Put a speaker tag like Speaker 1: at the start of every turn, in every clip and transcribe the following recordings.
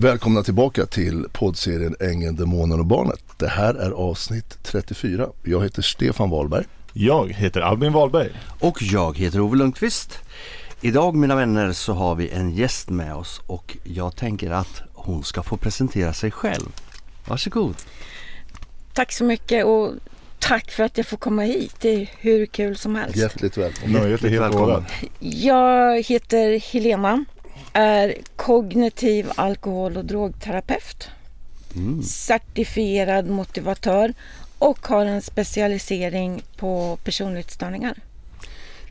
Speaker 1: Välkomna tillbaka till poddserien Ängeln, Demonen och Barnet. Det här är avsnitt 34. Jag heter Stefan Wahlberg.
Speaker 2: Jag heter Albin Wahlberg.
Speaker 3: Och jag heter Ove Lundqvist. Idag mina vänner så har vi en gäst med oss och jag tänker att hon ska få presentera sig själv. Varsågod.
Speaker 4: Tack så mycket och tack för att jag får komma hit. Det är hur kul som helst.
Speaker 1: Hjärtligt välkommen.
Speaker 2: Helt
Speaker 3: välkommen.
Speaker 4: Jag heter Helena, är kognitiv alkohol och drogterapeut,
Speaker 3: Mm.
Speaker 4: certifierad motivatör och har en specialisering på personlighetsstörningar.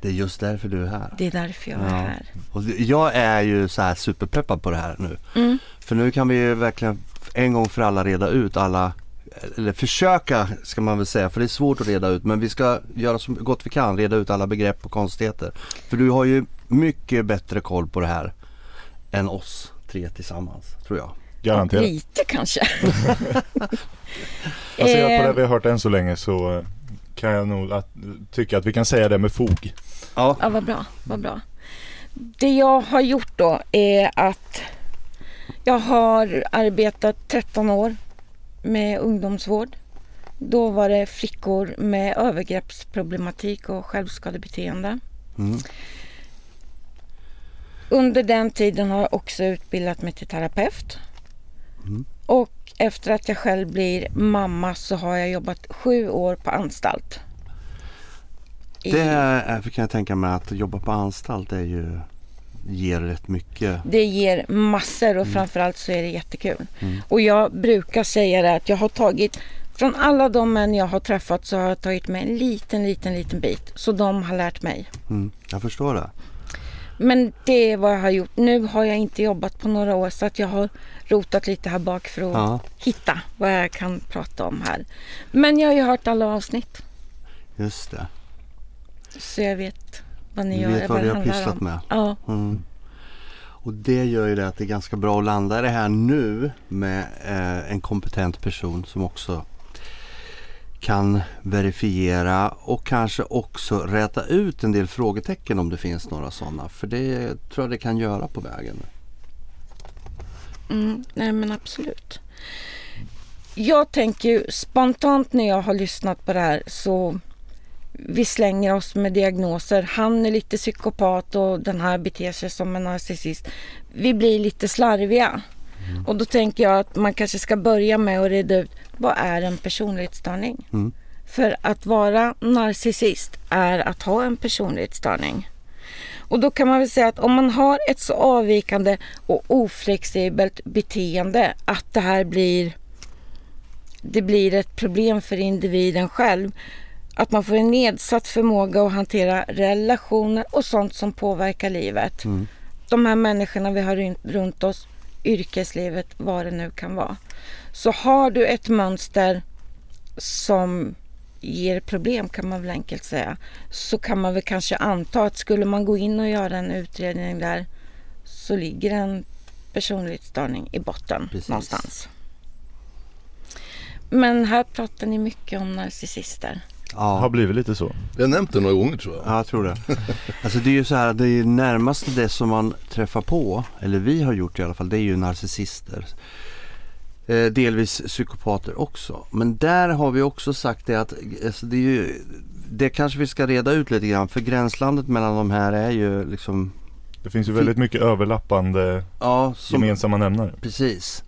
Speaker 3: Det är just därför du är här.
Speaker 4: Det är därför jag är
Speaker 3: Ja.
Speaker 4: här.
Speaker 3: Och jag är ju så här superpeppad på det här nu.
Speaker 4: Mm.
Speaker 3: För nu kan vi ju verkligen en gång för alla reda ut alla eller försöka ska man väl säga för det är svårt att reda ut men vi ska göra så gott vi kan reda ut alla begrepp och konstigheter. För du har ju mycket bättre koll på det här än oss tre tillsammans tror jag.
Speaker 2: Garanterat.
Speaker 4: Lite kanske.
Speaker 2: Baserat på det
Speaker 4: Eh,
Speaker 2: vi har hört än så länge så eh, kan jag nog att, tycka att vi kan säga det med fog.
Speaker 3: Ja,
Speaker 4: Ja, vad bra, vad bra. Det jag har gjort då är att jag har arbetat 13 år med ungdomsvård. Då var det flickor med övergreppsproblematik och självskadebeteende.
Speaker 3: Mm.
Speaker 4: Under den tiden har jag också utbildat mig till terapeut.
Speaker 3: Mm.
Speaker 4: Och efter att jag själv blir mamma så har jag jobbat sju år på anstalt. I-
Speaker 3: det är, kan jag tänka mig att jobba på anstalt är ju ger rätt mycket.
Speaker 4: Det ger massor och framförallt så är det jättekul.
Speaker 3: Mm.
Speaker 4: Och jag brukar säga det att jag har tagit från alla de män jag har träffat så har jag tagit med en liten, liten, liten bit. Så de har lärt mig.
Speaker 3: Mm, jag förstår det.
Speaker 4: Men det är vad jag har gjort. Nu har jag inte jobbat på några år så att jag har rotat lite här bak för att
Speaker 3: Ja,
Speaker 4: hitta vad jag kan prata om här. Men jag har ju hört alla avsnitt
Speaker 3: just det.
Speaker 4: så jag vet vad ni
Speaker 3: Du
Speaker 4: gör,
Speaker 3: vet vad vi har pysslat
Speaker 4: om.
Speaker 3: med.
Speaker 4: Ja,
Speaker 3: Mm. Och det gör ju det att det är ganska bra att landa det här nu med eh, en kompetent person som också kan verifiera och kanske också räta ut en del frågetecken om det finns några sådana. För det tror jag det kan göra på vägen.
Speaker 4: Mm, nej men absolut. Jag tänker ju spontant när jag har lyssnat på det här så vi slänger oss med diagnoser. Han är lite psykopat och den här beter sig som en narcissist. Vi blir lite slarviga. Och då tänker jag att man kanske ska börja med att reda ut vad är en personlighetsstörning?
Speaker 3: Mm.
Speaker 4: För att vara narcissist är att ha en personlighetsstörning. Och då kan man väl säga att om man har ett så avvikande och oflexibelt beteende att det här blir det blir ett problem för individen själv. Att man får en nedsatt förmåga att hantera relationer och sånt som påverkar livet.
Speaker 3: Mm.
Speaker 4: De här människorna vi har runt oss, yrkeslivet, vad det nu kan vara. Så har du ett mönster som ger problem kan man väl enkelt säga så kan man väl kanske anta att skulle man gå in och göra en utredning där så ligger en personlighetsstörning i botten
Speaker 3: Precis.
Speaker 4: någonstans. Men här pratar ni mycket om narcissister.
Speaker 2: Har
Speaker 3: Ja,
Speaker 2: blivit lite så.
Speaker 1: Jag har nämnt det några gånger tror jag.
Speaker 3: ja, jag tror det. Alltså det är ju så här, det är närmast det som man träffar på, eller vi har gjort i alla fall, det är ju narcissister. Eh, delvis psykopater också. Men där har vi också sagt det att alltså det, är ju, det kanske vi ska reda ut lite grann för gränslandet mellan de här är ju liksom
Speaker 2: Det finns ju väldigt mycket överlappande
Speaker 3: Ja, som,
Speaker 2: gemensamma nämnare.
Speaker 3: precis.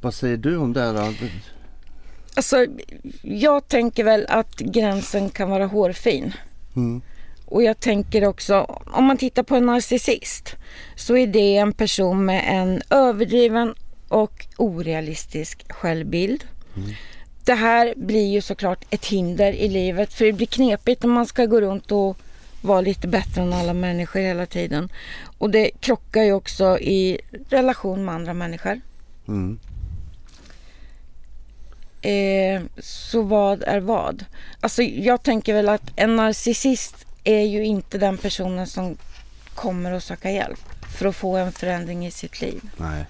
Speaker 3: Vad säger du om det då?
Speaker 4: Alltså, jag tänker väl att gränsen kan vara hårfin.
Speaker 3: Mm.
Speaker 4: Och jag tänker också, om man tittar på en narcissist så är det en person med en överdriven och orealistisk självbild. Det här blir ju såklart ett hinder i livet för det blir knepigt om man ska gå runt och vara lite bättre än alla människor hela tiden. Och det krockar ju också i relation med andra människor.
Speaker 3: Mm.
Speaker 4: Eh, så vad är vad? Alltså jag tänker väl att en narcissist är ju inte den personen som kommer att söka hjälp för att få en förändring i sitt liv.
Speaker 3: Nej.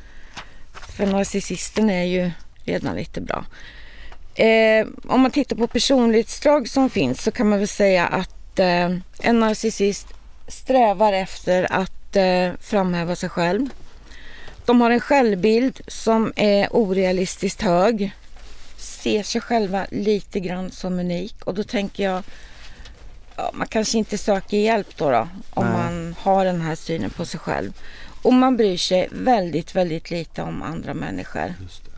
Speaker 4: För narcissisten är ju redan lite bra. Eh, om man tittar på personlighetsdrag som finns så kan man väl säga att eh, en narcissist strävar efter att eh, framhäva sig själv. De har en självbild som är orealistiskt hög. Ser sig själva lite grann som unik och då tänker jag ja, man kanske inte söker hjälp då, då om
Speaker 3: Nej.
Speaker 4: man har den här synen på sig själv. Och man bryr sig väldigt, väldigt lite om andra människor.
Speaker 3: Just det.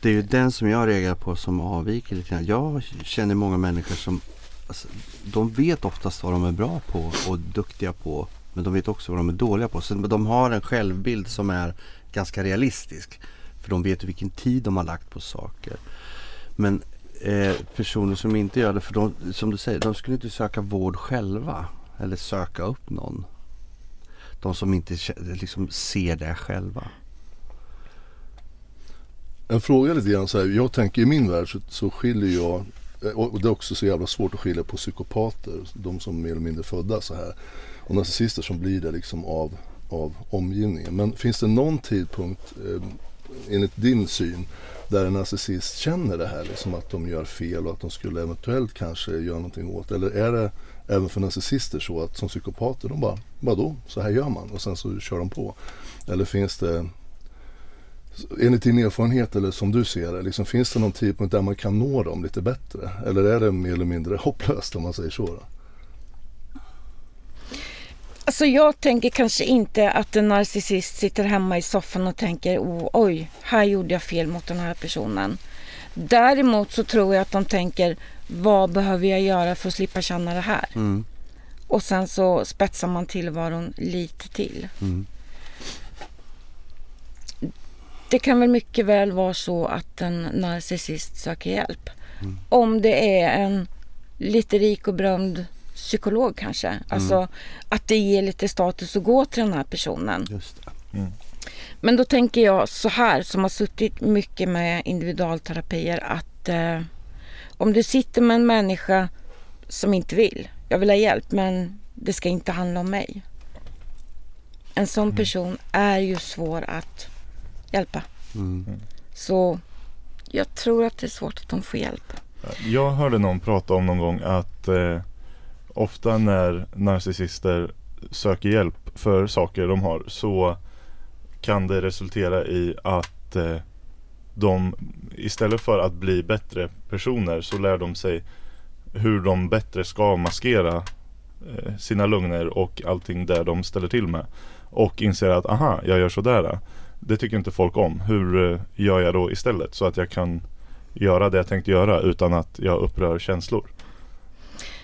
Speaker 3: det är ju den som jag reagerar på som avviker lite grann. Jag känner många människor som alltså, de vet oftast vad de är bra på och duktiga på. Men de vet också vad de är dåliga på. Så de har en självbild som är ganska realistisk. För de vet vilken tid de har lagt på saker. Men eh, personer som inte gör det, för de, som du säger, de skulle inte söka vård själva. Eller söka upp någon. De som inte liksom ser det själva.
Speaker 1: En fråga lite grann så här. Jag tänker i min värld så, så skiljer jag eh, och det är också så jävla svårt att skilja på psykopater, de som är mer eller mindre födda så här och narcissister som blir det liksom av, av omgivningen. Men finns det någon tidpunkt eh, enligt din syn där en narcissist känner det här liksom att de gör fel och att de skulle eventuellt kanske göra någonting åt Eller är det även för narcissister så att som psykopater de bara, vadå, så här gör man och sen så kör de på. Eller finns det Enligt din erfarenhet eller som du ser det, liksom, finns det någon tidpunkt där man kan nå dem lite bättre? Eller är det mer eller mindre hopplöst om man säger så? Då?
Speaker 4: Alltså jag tänker kanske inte att en narcissist sitter hemma i soffan och tänker oh, oj, här gjorde jag fel mot den här personen. Däremot så tror jag att de tänker vad behöver jag göra för att slippa känna det här?
Speaker 3: Mm.
Speaker 4: Och sen så spetsar man tillvaron lite till.
Speaker 3: Mm.
Speaker 4: Det kan väl mycket väl vara så att en narcissist söker hjälp. Om det är en lite rik och berömd psykolog kanske. Alltså att det ger lite status att gå till den här personen.
Speaker 3: Just det.
Speaker 4: Men då tänker jag så här som har suttit mycket med individualterapier att eh, om du sitter med en människa som inte vill, jag vill ha hjälp men det ska inte handla om mig. En sån person är ju svår att hjälpa.
Speaker 3: Mm.
Speaker 4: Så jag tror att det är svårt att de får hjälp.
Speaker 2: Jag hörde någon prata om någon gång att eh, ofta när narcissister söker hjälp för saker de har så kan det resultera i att eh, de istället för att bli bättre personer så lär de sig hur de bättre ska maskera eh, sina lögner och allting där de ställer till med. Och inser att aha, jag gör sådär. Det tycker inte folk om. Hur eh, gör jag då istället så att jag kan göra det jag tänkte göra utan att jag upprör känslor?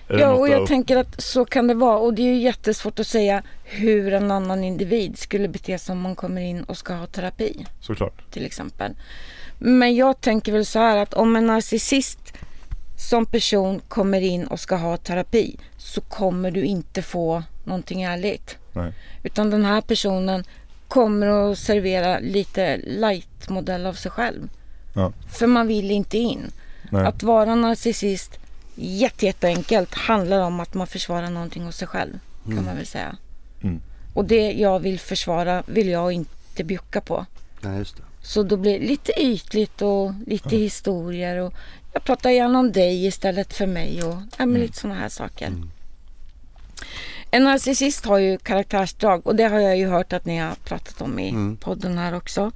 Speaker 4: Ja, och jag tänker att så kan det vara. Och det är ju jättesvårt att säga hur en annan individ skulle bete sig om man kommer in och ska ha terapi.
Speaker 2: Såklart.
Speaker 4: till exempel. Men jag tänker väl så här att om en narcissist som person kommer in och ska ha terapi så kommer du inte få någonting ärligt.
Speaker 2: Nej.
Speaker 4: Utan den här personen kommer att servera lite light modell av sig själv.
Speaker 2: Ja.
Speaker 4: För man vill inte in.
Speaker 2: Nej.
Speaker 4: Att vara narcissist, jätte, jätteenkelt, handlar om att man försvarar någonting hos sig själv. Kan man väl säga.
Speaker 2: Mm.
Speaker 4: Och det jag vill försvara vill jag inte bjucka på.
Speaker 3: Nej, just det.
Speaker 4: Så då blir det lite ytligt och lite historier och jag pratar gärna om dig istället för mig och men lite sådana här saker. En narcissist har ju karaktärsdrag och det har jag ju hört att ni har pratat om i
Speaker 3: Mm.
Speaker 4: podden här också.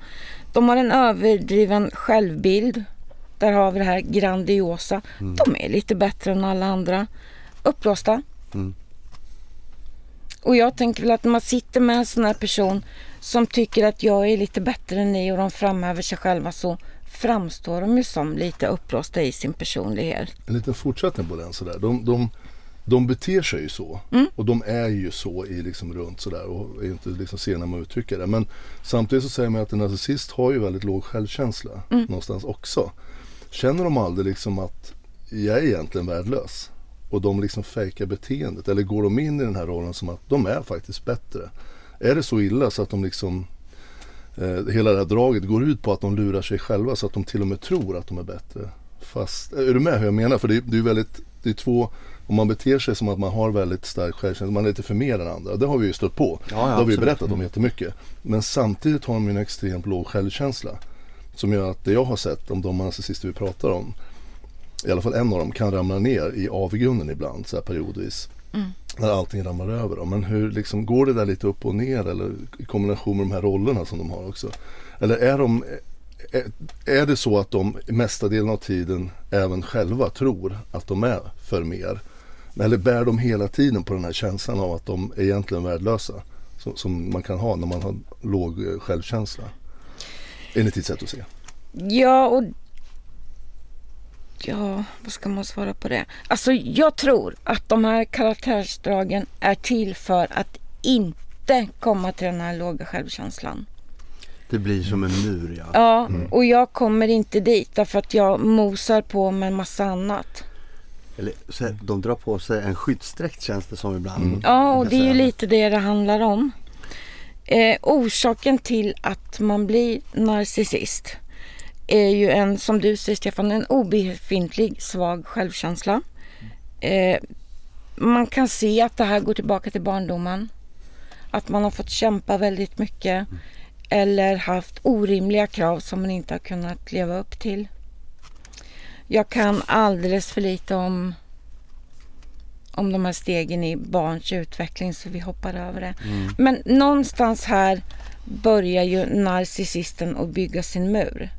Speaker 4: De har en överdriven självbild. Där har vi det här grandiosa. De är lite bättre än alla andra. Uppblåsta.
Speaker 3: Mm.
Speaker 4: Och jag tänker väl att när man sitter med en sån här person som tycker att jag är lite bättre än ni och de framhäver sig själva så framstår de ju som lite uppblåsta i sin personlighet.
Speaker 1: En liten fortsättning på den sådär. De, de, de beter sig ju så.
Speaker 4: Mm.
Speaker 1: Och de är ju så i liksom runt sådär och är inte liksom sena med att uttrycka det. Men samtidigt så säger man att en narcissist har ju väldigt låg självkänsla
Speaker 4: Mm.
Speaker 1: någonstans också. Känner de aldrig liksom att jag är egentligen värdelös? Och de liksom fejkar beteendet. Eller går de in i den här rollen som att de är faktiskt bättre? Är det så illa så att de liksom eh, hela det här draget går ut på att de lurar sig själva så att de till och med tror att de är bättre. Fast, är du med hur jag menar? För det, det är väldigt, det är två, om man beter sig som att man har väldigt stark självkänsla, man är lite för mer än andra. Det har vi ju stött på.
Speaker 3: Ja, ja,
Speaker 1: det har vi
Speaker 3: absolut.
Speaker 1: berättat om jättemycket. Men samtidigt har de en extremt låg självkänsla. Som gör att det jag har sett om de narcissister vi pratar om, i alla fall en av dem, kan ramla ner i avgrunden ibland så här periodvis. när allting ramlar över dem. Men hur liksom, går det där lite upp och ner eller i kombination med de här rollerna som de har också? Eller är de är, det så att de mesta delen av tiden även själva tror att de är för mer? Eller bär de hela tiden på den här känslan av att de är egentligen värdelösa? Som, som man kan ha när man har låg eh, självkänsla. Enligt ditt sätt att se.
Speaker 4: Ja, och Ja, vad ska man svara på det? Alltså jag tror att de här karaktärsdragen är till för att inte komma till den här låga självkänslan.
Speaker 3: Det blir som en mur ja.
Speaker 4: Ja, och jag kommer inte dit därför att jag mosar på med en massa annat.
Speaker 3: Eller, så här, de drar på sig en skyddsdräkt känns det som ibland.
Speaker 4: Ja, och det är ju lite det det handlar om. Eh, orsaken till att man blir narcissist är ju en, som du säger Stefan, en obefintlig svag självkänsla. Eh, man kan se att det här går tillbaka till barndomen. Att man har fått kämpa väldigt mycket eller haft orimliga krav som man inte har kunnat leva upp till. Jag kan alldeles för lite om, om de här stegen i barns utveckling så vi hoppar över det. Men någonstans här börjar ju narcissisten att bygga sin mur.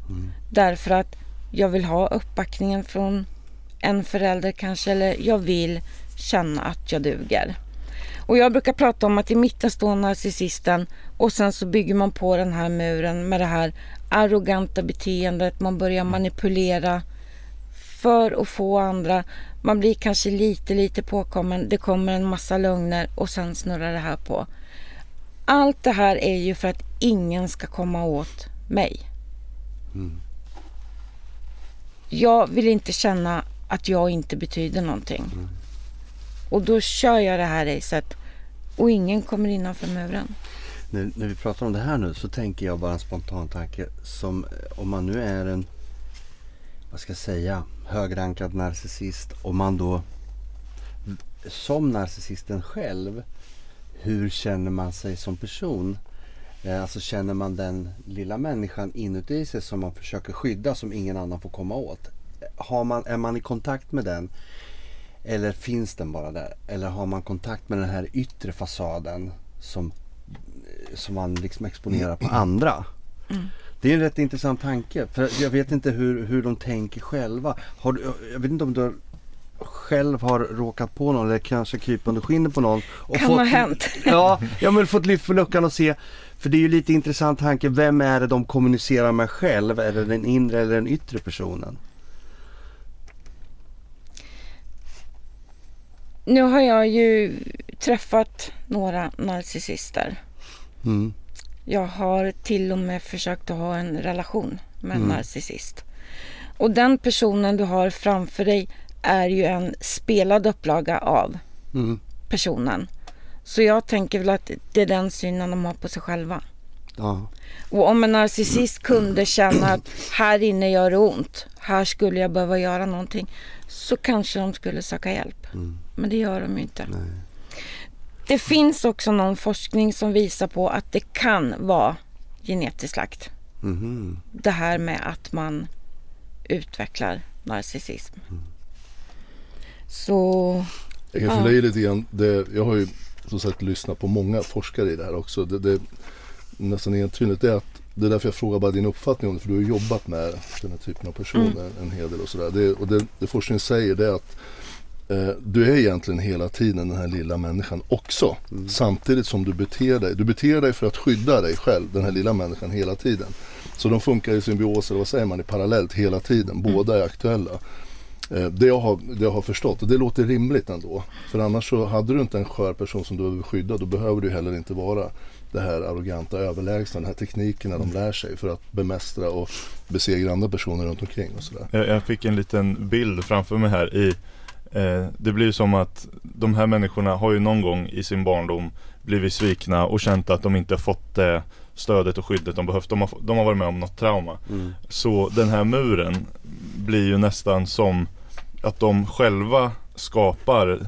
Speaker 4: Därför att jag vill ha uppbackningen från en förälder kanske eller jag vill känna att jag duger. Och jag brukar prata om att i mitten står narcissisten och sen så bygger man på den här muren med det här arroganta beteendet. Man börjar manipulera för att få andra. Man blir kanske lite, lite påkommen. Det kommer en massa lögner och sen snurrar det här på. Allt det här är ju för att ingen ska komma åt mig. Jag vill inte känna att jag inte betyder någonting. Och då kör jag det här racet och ingen kommer innanför muren.
Speaker 3: När, när vi pratar om det här nu så tänker jag bara en spontan tanke som om man nu är en, vad ska jag säga, högrankad narcissist Om man då som narcissisten själv, hur känner man sig som person? Eh, alltså känner man den lilla människan inuti sig som man försöker skydda som ingen annan får komma åt? Eh, har man, är man i kontakt med den? Eller finns den bara där? Eller har man kontakt med den här yttre fasaden som, som man liksom exponerar på andra? Mm. Det är en rätt intressant tanke. För jag vet inte hur, hur de tänker själva. Har du, jag vet inte om du har själv har råkat på någon eller kanske krypa under skinnet på någon. Och
Speaker 4: Kan ha hänt.
Speaker 3: Ja, jag har fått lyft för luckan och se. För det är ju lite intressant tanke. Vem är det de kommunicerar med själv? Är det den inre eller den yttre personen?
Speaker 4: Nu har jag ju träffat några narcissister.
Speaker 3: Mm.
Speaker 4: Jag har till och med försökt att ha en relation med en
Speaker 3: Mm.
Speaker 4: narcissist. Och den personen du har framför dig är ju en spelad upplaga av
Speaker 3: Mm.
Speaker 4: personen. Så jag tänker väl att det är den synen de har på sig själva.
Speaker 3: Ja.
Speaker 4: Och om en narcissist kunde känna att här inne gör det ont, här skulle jag behöva göra någonting, så kanske de skulle söka hjälp.
Speaker 3: Mm.
Speaker 4: Men det gör de ju inte.
Speaker 3: Nej.
Speaker 4: Det finns också någon forskning som visar på att det kan vara genetiskt lagt.
Speaker 3: Mhm.
Speaker 4: Det här med att man utvecklar narcissism. Så
Speaker 1: Jag kan
Speaker 4: Ja.
Speaker 1: i lite grann. Det, jag har ju som sagt lyssnat på många forskare i det här också. Det, det nästan entydigt är att det är därför jag frågar bara din uppfattning om det. För du har jobbat med den här typen av personer en hel del och sådär. Det, och det, det forskningen säger det är att du är egentligen hela tiden den här lilla människan också. Samtidigt som du beter dig. Du beter dig för att skydda dig själv, den här lilla människan hela tiden. Så de funkar i symbios, eller vad säger man, i parallellt hela tiden. Båda är aktuella. Eh, Det jag, har, det jag har förstått och det låter rimligt ändå. För annars så hade du inte en skör person som du behöver skydda då behöver du heller inte vara det här arroganta överlägsna, den här tekniken när de lär sig för att bemästra och besegra andra personer runt omkring och sådär.
Speaker 2: Jag, jag fick en liten bild framför mig här i eh, Det blir som att de här människorna har ju någon gång i sin barndom blivit svikna och känt att de inte fått det stödet och skyddet de behövt. De har, de har varit med om något trauma.
Speaker 3: Mm.
Speaker 2: Så den här muren blir ju nästan som att de själva skapar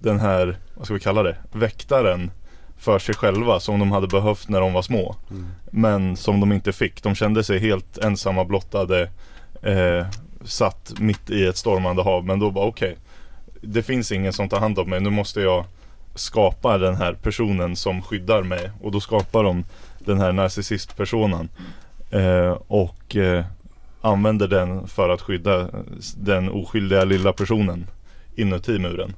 Speaker 2: den här, vad ska vi kalla det, väktaren för sig själva som de hade behövt när de var små.
Speaker 3: Mm.
Speaker 2: Men som de inte fick. De kände sig helt ensamma, blottade, eh, satt mitt i ett stormande hav. Men då bara okej, det finns ingen som tar hand om mig. Nu måste jag skapa den här personen som skyddar mig och då skapar de den här narcissistpersonen eh, och eh, använder den för att skydda den oskyldiga lilla personen inuti muren.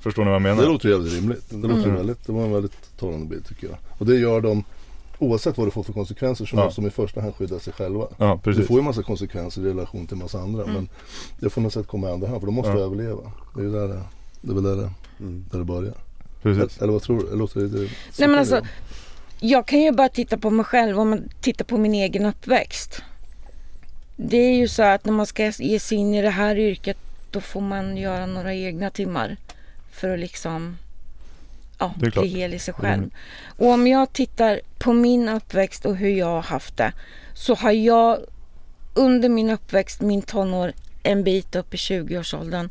Speaker 2: Förstår ni vad jag menar?
Speaker 1: Det låter jävligt rimligt. Det, låter
Speaker 2: Mm.
Speaker 1: väldigt, det var en väldigt talande bild tycker jag. Och det gör de oavsett vad det får för konsekvenser så
Speaker 2: Ja.
Speaker 1: måste de i första hand skydda sig själva.
Speaker 2: Ja,
Speaker 1: Det
Speaker 2: precis.
Speaker 1: får ju en massa konsekvenser i relation till en massa andra men det får något sätt komma i andra hand för de måste
Speaker 2: Ja.
Speaker 1: överleva. Det är ju där det, det är väl där det,
Speaker 3: Mm.
Speaker 1: där det börjar.
Speaker 2: precis.
Speaker 1: Eller vad tror du? Eller Låter det, det,
Speaker 4: Nej men alltså, jag kan ju bara titta på mig själv om man tittar på min egen uppväxt. Det är ju så att när man ska ge sig in i det här yrket då får man göra några egna timmar för att liksom ja,
Speaker 2: Det är klart.
Speaker 4: bli hel i sig själv.
Speaker 2: Mm.
Speaker 4: Och om jag tittar på min uppväxt och hur jag har haft det så har jag under min uppväxt, min tonår, en bit upp i 20-årsåldern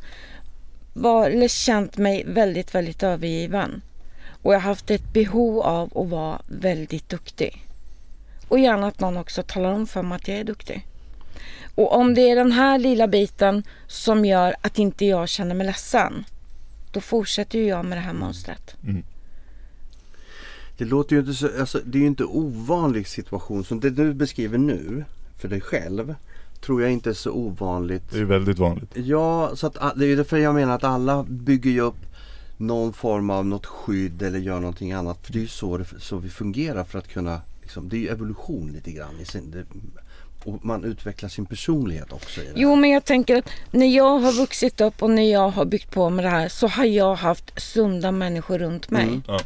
Speaker 4: var, eller känt mig väldigt, väldigt övergiven. Och jag har haft ett behov av att vara väldigt duktig. Och gärna att någon också talar om för mig att jag är duktig. Och om det är den här lilla biten som gör att inte jag känner mig ledsen, då fortsätter ju jag med det här mönstret.
Speaker 3: Det låter ju inte så, alltså, det är ju inte ovanlig situation som det du beskriver nu för dig själv. Tror jag inte är så ovanligt.
Speaker 2: Det är väldigt vanligt.
Speaker 3: Ja, så att det är därför jag menar att alla bygger ju upp någon form av något skydd eller gör någonting annat. För det är ju så, så vi fungerar för att kunna, liksom, det är ju evolution lite grann. I sin, det, och man utvecklar sin personlighet också i det.
Speaker 4: Jo, men jag tänker att när jag har vuxit upp och när jag har byggt på med det här så har jag haft sunda människor runt mig.
Speaker 3: Mm.
Speaker 2: Ja.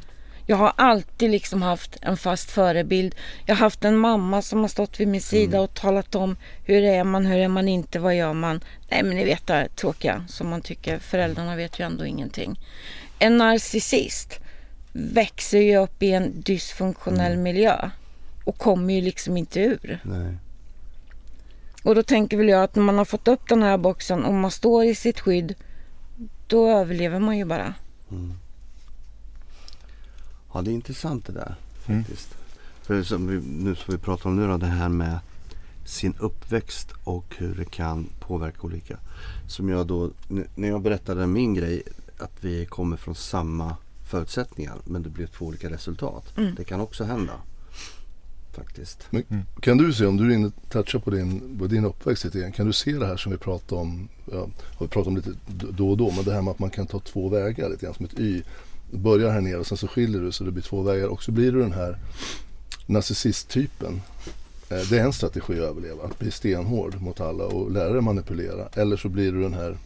Speaker 4: Jag har alltid liksom haft en fast förebild. Jag har haft en mamma som har stått vid min sida och talat om hur är man, hur är man inte, vad gör man? Nej men ni vet det här tråkiga som man tycker, föräldrarna vet ju ändå ingenting. En narcissist växer ju upp i en dysfunktionell miljö och kommer ju liksom inte ur.
Speaker 3: Nej.
Speaker 4: Och då tänker väl jag att när man har fått upp den här boxen och man står i sitt skydd, då överlever man ju bara.
Speaker 3: Ja, det är intressant det där
Speaker 2: Mm.
Speaker 3: faktiskt. För som vi, nu som vi pratar om nu då, det här med sin uppväxt och hur det kan påverka olika. Som jag då, när jag berättade min grej, att vi kommer från samma förutsättningar men det blir två olika resultat.
Speaker 4: Mm.
Speaker 3: Det kan också hända. Faktiskt.
Speaker 1: Kan du se, om du är inne touchar på din, på din uppväxt lite grann, kan du se det här som vi pratar om, ja, vi pratat om lite då och då, men det här med att man kan ta två vägar lite grann som ett Y. Du börjar här nere och sen så skiljer du så det blir två vägar och så blir du den här narcissisttypen. Eh, Det är en strategi att överleva, att bli stenhård mot alla och lära dig manipulera. Eller så blir du den här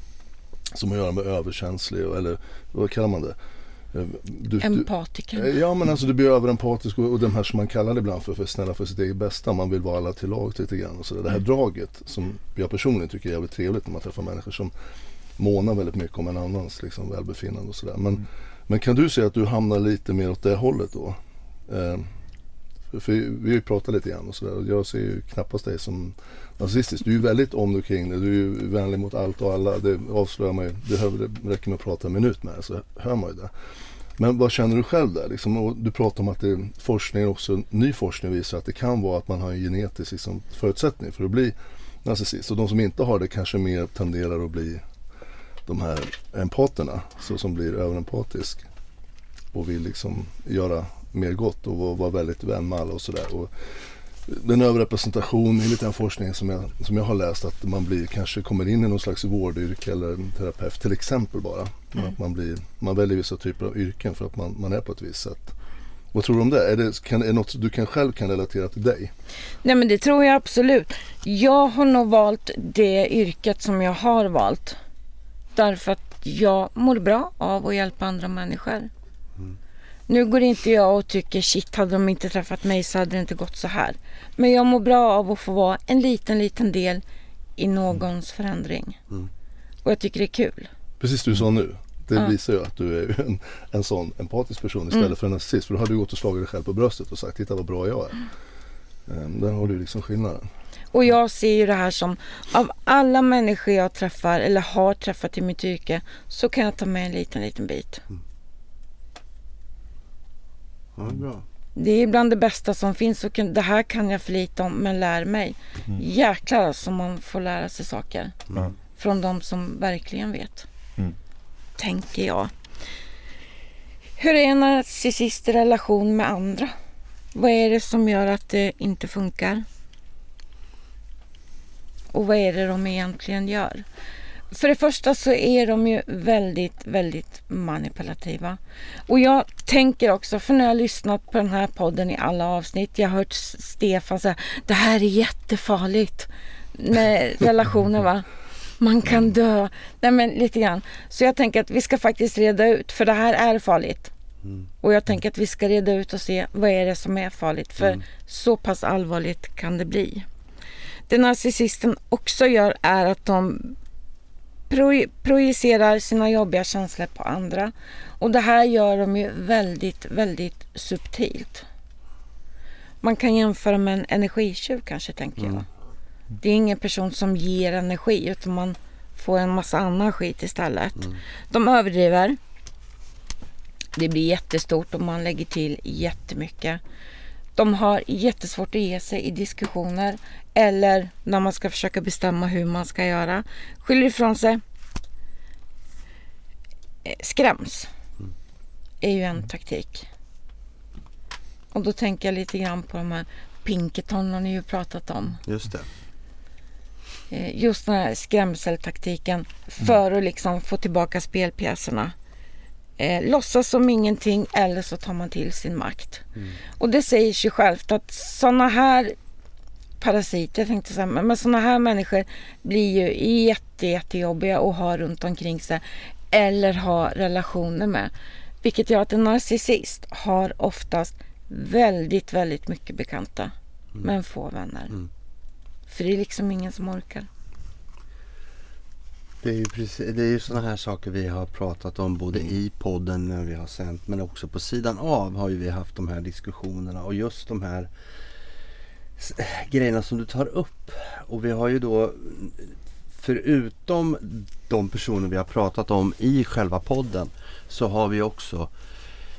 Speaker 1: som har att göra med överkänslig eller vad kallar man det? Du, du,
Speaker 4: Empatiker.
Speaker 1: Eh, Ja men alltså du blir överempatisk och, och de här som man kallar det ibland för, för snälla för sitt eget bästa. Man vill vara alla till lag lite grann och sådär. Det här draget som jag personligen tycker är jävligt trevligt när man träffar människor som månar väldigt mycket om en annans liksom, välbefinnande och sådär. Men, men kan du se att du hamnar lite mer åt det hållet då? Eh, för, för vi har ju pratat lite grann och sådär. Jag ser ju knappast dig som nazistiskt. Du är väldigt om dig kring det. Du är ju vänlig mot allt och alla. Det avslöjar man ju. Det räcker med att prata en minut med så hör man ju det. Men vad känner du själv där? Liksom, du pratar om att det, forskning också, ny forskning visar att det kan vara att man har en genetisk liksom, förutsättning för att bli narcissist. Och de som inte har det kanske mer tenderar att bli de här empaterna. Så som blir överempatisk. Och vill liksom göra mer gott och vara, vara väldigt vän med alla och sådär. Den överrepresentation enligt den forskning som jag, som jag har läst att man blir, kanske kommer in i någon slags vårdyrke eller en terapeut till exempel bara. Men Att man, blir, man väljer vissa typer av yrken för att man, man är på ett visst sätt. Vad tror du om det? Är det, kan, är det något du kan själv kan relatera till dig?
Speaker 4: Nej men det tror jag absolut. Jag har nog valt det yrket som jag har valt. Därför att jag mår bra av att hjälpa andra människor. Nu går inte jag och tycker shit hade de inte träffat mig så hade det inte gått så här. Men jag mår bra av att få vara en liten liten del i någons förändring.
Speaker 3: Mm.
Speaker 4: Och jag tycker det är kul.
Speaker 1: Precis du sa nu. Det
Speaker 4: Ja.
Speaker 1: visar ju att du är en, en sån empatisk person istället
Speaker 4: Mm.
Speaker 1: för en narcissist. För då hade du gått och slagit dig själv på bröstet och sagt titta vad bra jag är. Um, där har du liksom skillnaden.
Speaker 4: Och jag ser ju det här som av alla människor jag träffar eller har träffat i mitt yrke så kan jag ta med en liten liten bit.
Speaker 3: Ja, det är bra.
Speaker 4: Det är bland det bästa som finns och det här kan jag för lite om men lär mig. Jäklar som man får lära sig saker
Speaker 2: Ja.
Speaker 4: från de som verkligen vet.
Speaker 2: Mm.
Speaker 4: Tänker jag. Hur är en narcissist i relation med andra? Vad är det som gör att det inte funkar? Och vad är det de egentligen gör? För det första så är de ju väldigt, väldigt manipulativa. Och jag tänker också, för när jag har lyssnat på den här podden i alla avsnitt, jag har hört Stefan säga det här är jättefarligt med relationer va. Man kan dö. Nej men lite grann. Så jag tänker att vi ska faktiskt reda ut, för det här är farligt. Mm. Och jag tänker att vi ska reda ut och se vad är det som är farligt. För mm. så pass allvarligt kan det bli. Det narcissisten också gör är att de projicerar sina jobbiga känslor på andra. Och det här gör de ju väldigt, väldigt subtilt. Man kan jämföra med en energitjuv kanske, tänker jag. Mm. Det är ingen person som ger energi utan man får en massa annan skit istället. Mm. De överdriver. Det blir jättestort och man lägger till jättemycket. De har jättesvårt att ge sig i diskussioner eller när man ska försöka bestämma hur man ska göra. Skyller ifrån sig. Eh, skräms. är ju en taktik. Och då tänker jag lite grann på de här Pinkerton har ni ju pratat om.
Speaker 3: Just det.
Speaker 4: Eh, just den här skrämseltaktiken för att liksom få tillbaka spelpjäserna. Eh, låtsas som ingenting eller så tar man till sin makt. Mm. Och det säger sig självt att sådana här parasiter, jag tänkte säga, men sådana här människor blir ju jätte, jättejobbiga att ha runt omkring sig eller ha relationer med. Vilket gör att en narcissist har oftast väldigt, väldigt mycket bekanta mm. men få vänner. Mm. För det är liksom ingen som orkar.
Speaker 3: Det är ju, precis, det är ju sådana här saker vi har pratat om både i podden när vi har sänt men också på sidan av har ju vi haft de här diskussionerna och just de här grejerna som du tar upp. Och vi har ju då förutom de personer vi har pratat om i själva podden så har vi också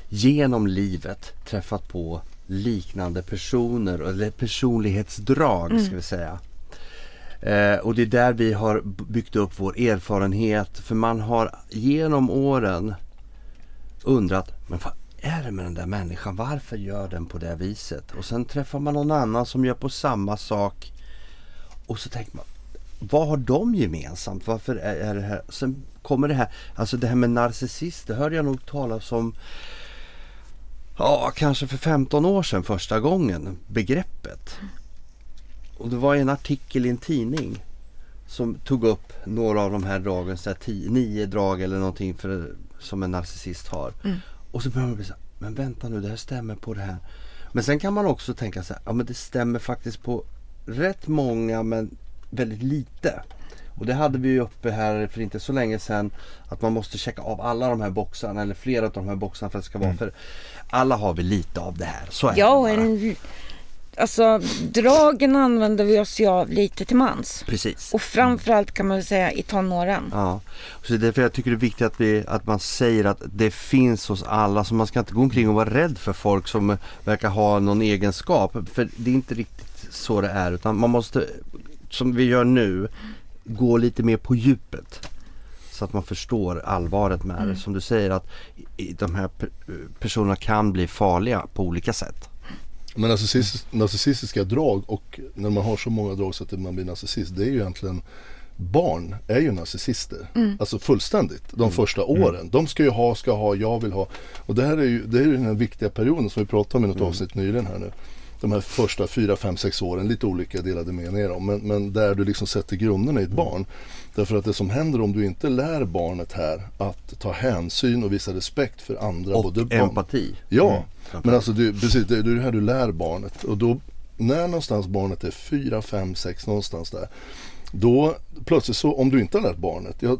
Speaker 3: genom livet träffat på liknande personer eller personlighetsdrag mm. ska vi säga. Eh, och det är där vi har byggt upp vår erfarenhet. För man har genom åren undrat, men vad är det med den där människan? Varför gör den på det viset? Och sen träffar man någon annan som gör på samma sak. Och så tänker man, vad har de gemensamt? Varför är, är det här? Sen kommer det här, alltså det här med narcissist, det hörde jag nog talas om Ja, kanske för 15 år sedan första gången, begreppet. Och det var en artikel i en tidning som tog upp några av de här dragen, så här tio, nio drag eller någonting för, som en narcissist har. Mm. Och så börjar man bli så här, men vänta nu, det här stämmer på det här. Men sen kan man också tänka så här, ja men det stämmer faktiskt på rätt många men väldigt lite. Och det hade vi ju uppe här för inte så länge sedan. Att man måste checka av alla de här boxarna eller flera av de här boxarna för att det ska vara. Mm. För alla har vi lite av det här. Så är
Speaker 4: ja, det en, alltså dragen använder vi oss ju av lite till mans.
Speaker 3: Precis.
Speaker 4: Och framförallt kan man väl säga i tonåren.
Speaker 3: Ja, så därför jag tycker det är viktigt att, vi, att man säger att det finns hos alla. Så man ska inte gå omkring och vara rädd för folk som verkar ha någon egenskap. För det är inte riktigt så det är. Utan man måste, som vi gör nu, gå lite mer på djupet. Så att man förstår allvaret med mm. det. Som du säger att de här personerna kan bli farliga på olika sätt.
Speaker 1: Men narcissistiska drag och när man har så många drag så att man blir narcissist. Det är ju egentligen Barn är ju narcissister. Mm. Alltså fullständigt. De mm. första mm. åren. De ska ju ha, ska ha, jag vill ha. Och det här är ju, det är ju den här viktiga perioden som vi pratade om i något mm. avsnitt nyligen här nu de här första fyra, fem, sex åren, lite olika delade meningar om, men, men där du liksom sätter grunderna i ett barn. Därför att det som händer om du inte lär barnet här att ta hänsyn och visa respekt för andra.
Speaker 3: Och både empati.
Speaker 1: Ja, mm. men alltså du, precis, det är det här du lär barnet. Och då, när någonstans barnet är fyra, fem, sex någonstans där. Då plötsligt så om du inte har lärt barnet, ja,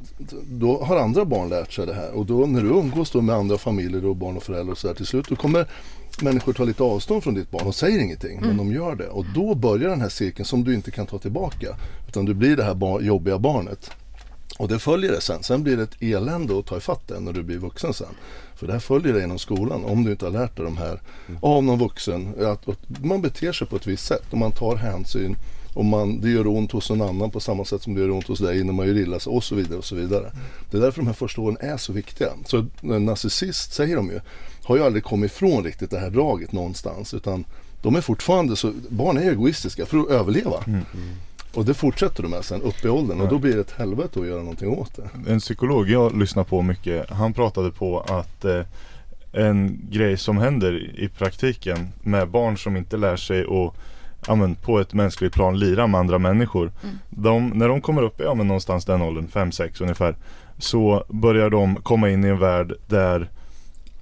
Speaker 1: då har andra barn lärt sig det här. Och då när du umgås då med andra familjer och barn och föräldrar och så där till slut, då kommer människor tar lite avstånd från ditt barn och säger ingenting mm. men de gör det. Och då börjar den här cirkeln som du inte kan ta tillbaka. Utan du blir det här bar jobbiga barnet. Och det följer det sen. Sen blir det ett elände att ta ifatt det när du blir vuxen sen. För det här följer dig genom skolan om du inte har lärt dig de här mm. av någon vuxen. Att, att man beter sig på ett visst sätt och man tar hänsyn Och man, det gör ont hos någon annan på samma sätt som det gör ont hos dig när man gör illa sig och så vidare och så vidare. Det är därför de här första åren är så viktiga. Så en narcissist säger de ju, har ju aldrig kommit ifrån riktigt det här draget någonstans utan de är fortfarande så, barn är egoistiska för att överleva.
Speaker 2: Mm.
Speaker 1: Och det fortsätter de med sen upp i åldern och då blir det ett helvete att göra någonting åt det.
Speaker 2: En psykolog jag lyssnar på mycket, han pratade på att eh, en grej som händer i praktiken med barn som inte lär sig att ja, men, på ett mänskligt plan lira med andra människor. De, när de kommer upp i ja, men, någonstans den åldern, 5-6 ungefär, så börjar de komma in i en värld där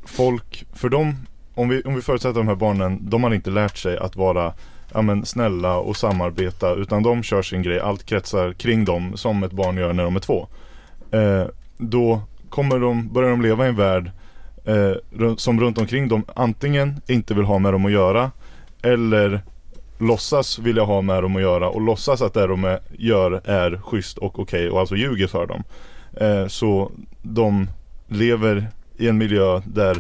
Speaker 2: folk, för dem, om vi, om vi förutsätter de här barnen, de har inte lärt sig att vara ja, men, snälla och samarbeta utan de kör sin grej, allt kretsar kring dem som ett barn gör när de är två. Eh, då kommer de, börjar de leva i en värld eh, som runt omkring dem antingen inte vill ha med dem att göra eller låtsas vilja ha med dem att göra och låtsas att det de är, gör är schysst och okej och alltså ljuger för dem. Eh, så de lever i en miljö där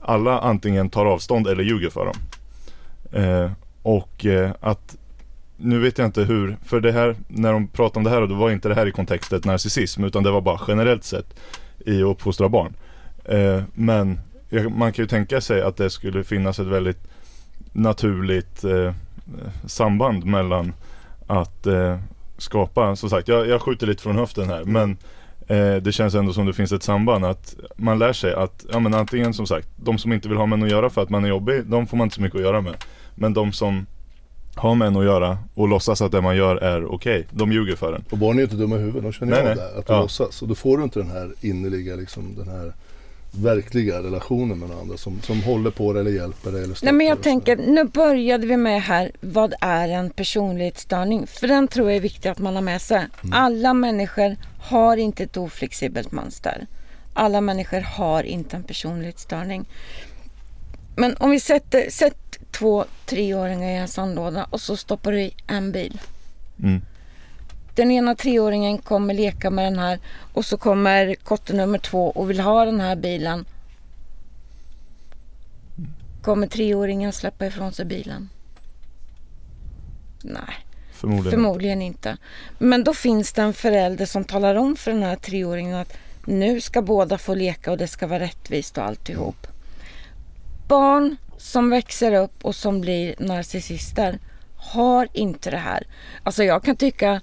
Speaker 2: alla antingen tar avstånd eller ljuger för dem. Eh, och eh, att nu vet jag inte hur, för det här, när de pratade om det här, då var inte det här i kontextet narcissism utan det var bara generellt sett i att uppfostra barn. Eh, men jag, man kan ju tänka sig att det skulle finnas ett väldigt naturligt eh, samband mellan att eh, skapa, som sagt, jag, jag skjuter lite från höften här men eh, det känns ändå som det finns ett samband att man lär sig att, ja men antingen som sagt, de som inte vill ha med en att göra för att man är jobbig, de får man inte så mycket att göra med. Men de som har med en att göra och låtsas att det man gör är okej, de ljuger för en.
Speaker 1: Och barn är ju inte dumma i huvudet, de känner
Speaker 2: Nej,
Speaker 1: av det, att de
Speaker 2: Ja.
Speaker 1: låtsas. Och då får du inte den här innerliga, liksom, den här verkliga relationen med andra som, som håller på dig eller hjälper dig eller
Speaker 4: Nej men jag tänker, nu började vi med här, vad är en personlighetsstörning? För den tror jag är viktig att man har med sig. Alla människor har inte ett oflexibelt mönster. Alla människor har inte en personlighetsstörning. Men om vi sätter, sätt två treåringar i en sandlåda och så stoppar du i en bil.
Speaker 2: Mm.
Speaker 4: Den ena treåringen kommer leka med den här och så kommer kotte nummer två och vill ha den här bilen. Kommer treåringen släppa ifrån sig bilen? Nej,
Speaker 2: Förmodligen.
Speaker 4: förmodligen inte. Men då finns det en förälder som talar om för den här treåringen att nu ska båda få leka och det ska vara rättvist och alltihop. Barn som växer upp och som blir narcissister har inte det här. Alltså jag kan tycka,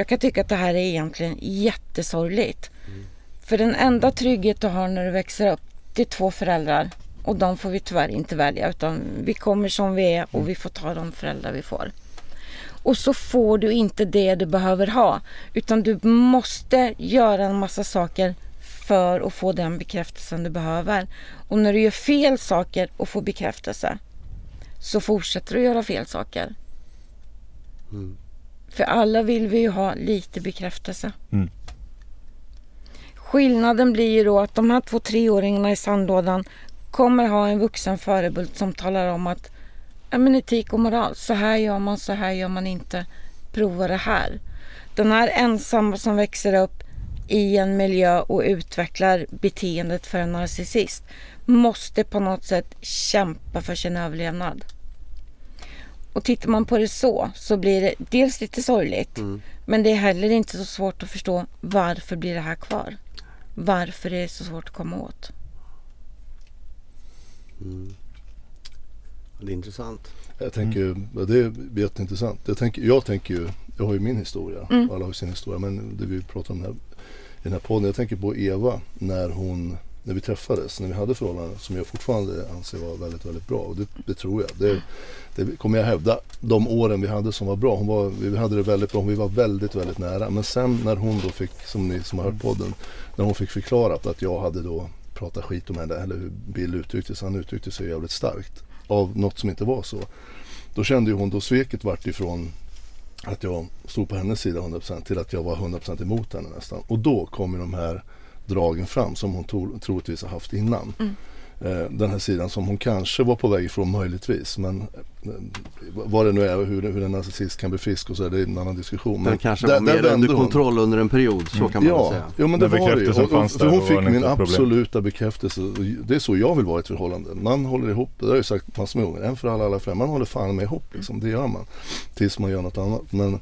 Speaker 4: jag kan tycka att det här är egentligen jättesorgligt. För den enda trygghet du har när du växer upp, det är två föräldrar. Och de får vi tyvärr inte välja utan vi kommer som vi är och vi får ta de föräldrar vi får. Och så får du inte det du behöver ha. Utan du måste göra en massa saker för att få den bekräftelsen du behöver. Och när du gör fel saker och får bekräftelse så fortsätter du göra fel saker. För alla vill vi ju ha lite bekräftelse.
Speaker 2: Mm.
Speaker 4: Skillnaden blir ju då att de här två treåringarna i sandlådan kommer ha en vuxen förebild som talar om att ja, men etik och moral, så här gör man, så här gör man inte. Prova det här. Den här ensamma som växer upp i en miljö och utvecklar beteendet för en narcissist måste på något sätt kämpa för sin överlevnad. Och tittar man på det så, så blir det dels lite sorgligt, men det är heller inte så svårt att förstå varför blir det här kvar? Varför är det så svårt att komma åt?
Speaker 3: Det är intressant.
Speaker 1: Jag tänker ja, det är jätteintressant. Jag tänker, jag tänker ju, jag har ju min historia,
Speaker 4: Mm.
Speaker 1: alla har sin historia, men det vi pratar om här, i den här podden. Jag tänker på Eva när hon, när vi träffades, när vi hade förhållanden som jag fortfarande anser var väldigt, väldigt bra. Och det, det tror jag. Det, det kommer jag hävda. De åren vi hade som var bra, hon var, vi hade det väldigt bra, vi var väldigt, väldigt nära. Men sen när hon då fick, som ni som har hört podden, när hon fick förklarat att jag hade då pratat skit om henne, eller hur Bill uttryckte sig, han uttryckte sig jävligt starkt av något som inte var så. Då kände ju hon, då sveket vart ifrån att jag stod på hennes sida 100% till att jag var 100% emot henne nästan. Och då kom ju de här dragen fram som hon tro, troligtvis har haft innan. eh, den här sidan som hon kanske var på väg ifrån möjligtvis. Men eh, vad det nu är hur, hur en narcissist kan bli frisk och så är det en annan diskussion.
Speaker 3: Den kanske var mer under kontroll under en period, så kan man
Speaker 1: ja,
Speaker 3: väl säga.
Speaker 1: Ja, men det
Speaker 2: När
Speaker 1: var det Och,
Speaker 2: fanns där,
Speaker 1: hon fick min
Speaker 2: problem.
Speaker 1: absoluta bekräftelse. Det är så jag vill vara i ett förhållande. Man håller ihop, det har jag ju sagt massor med gånger. En för alla, alla för en. Man håller fan med ihop liksom. Det gör man. Tills man gör något annat. Men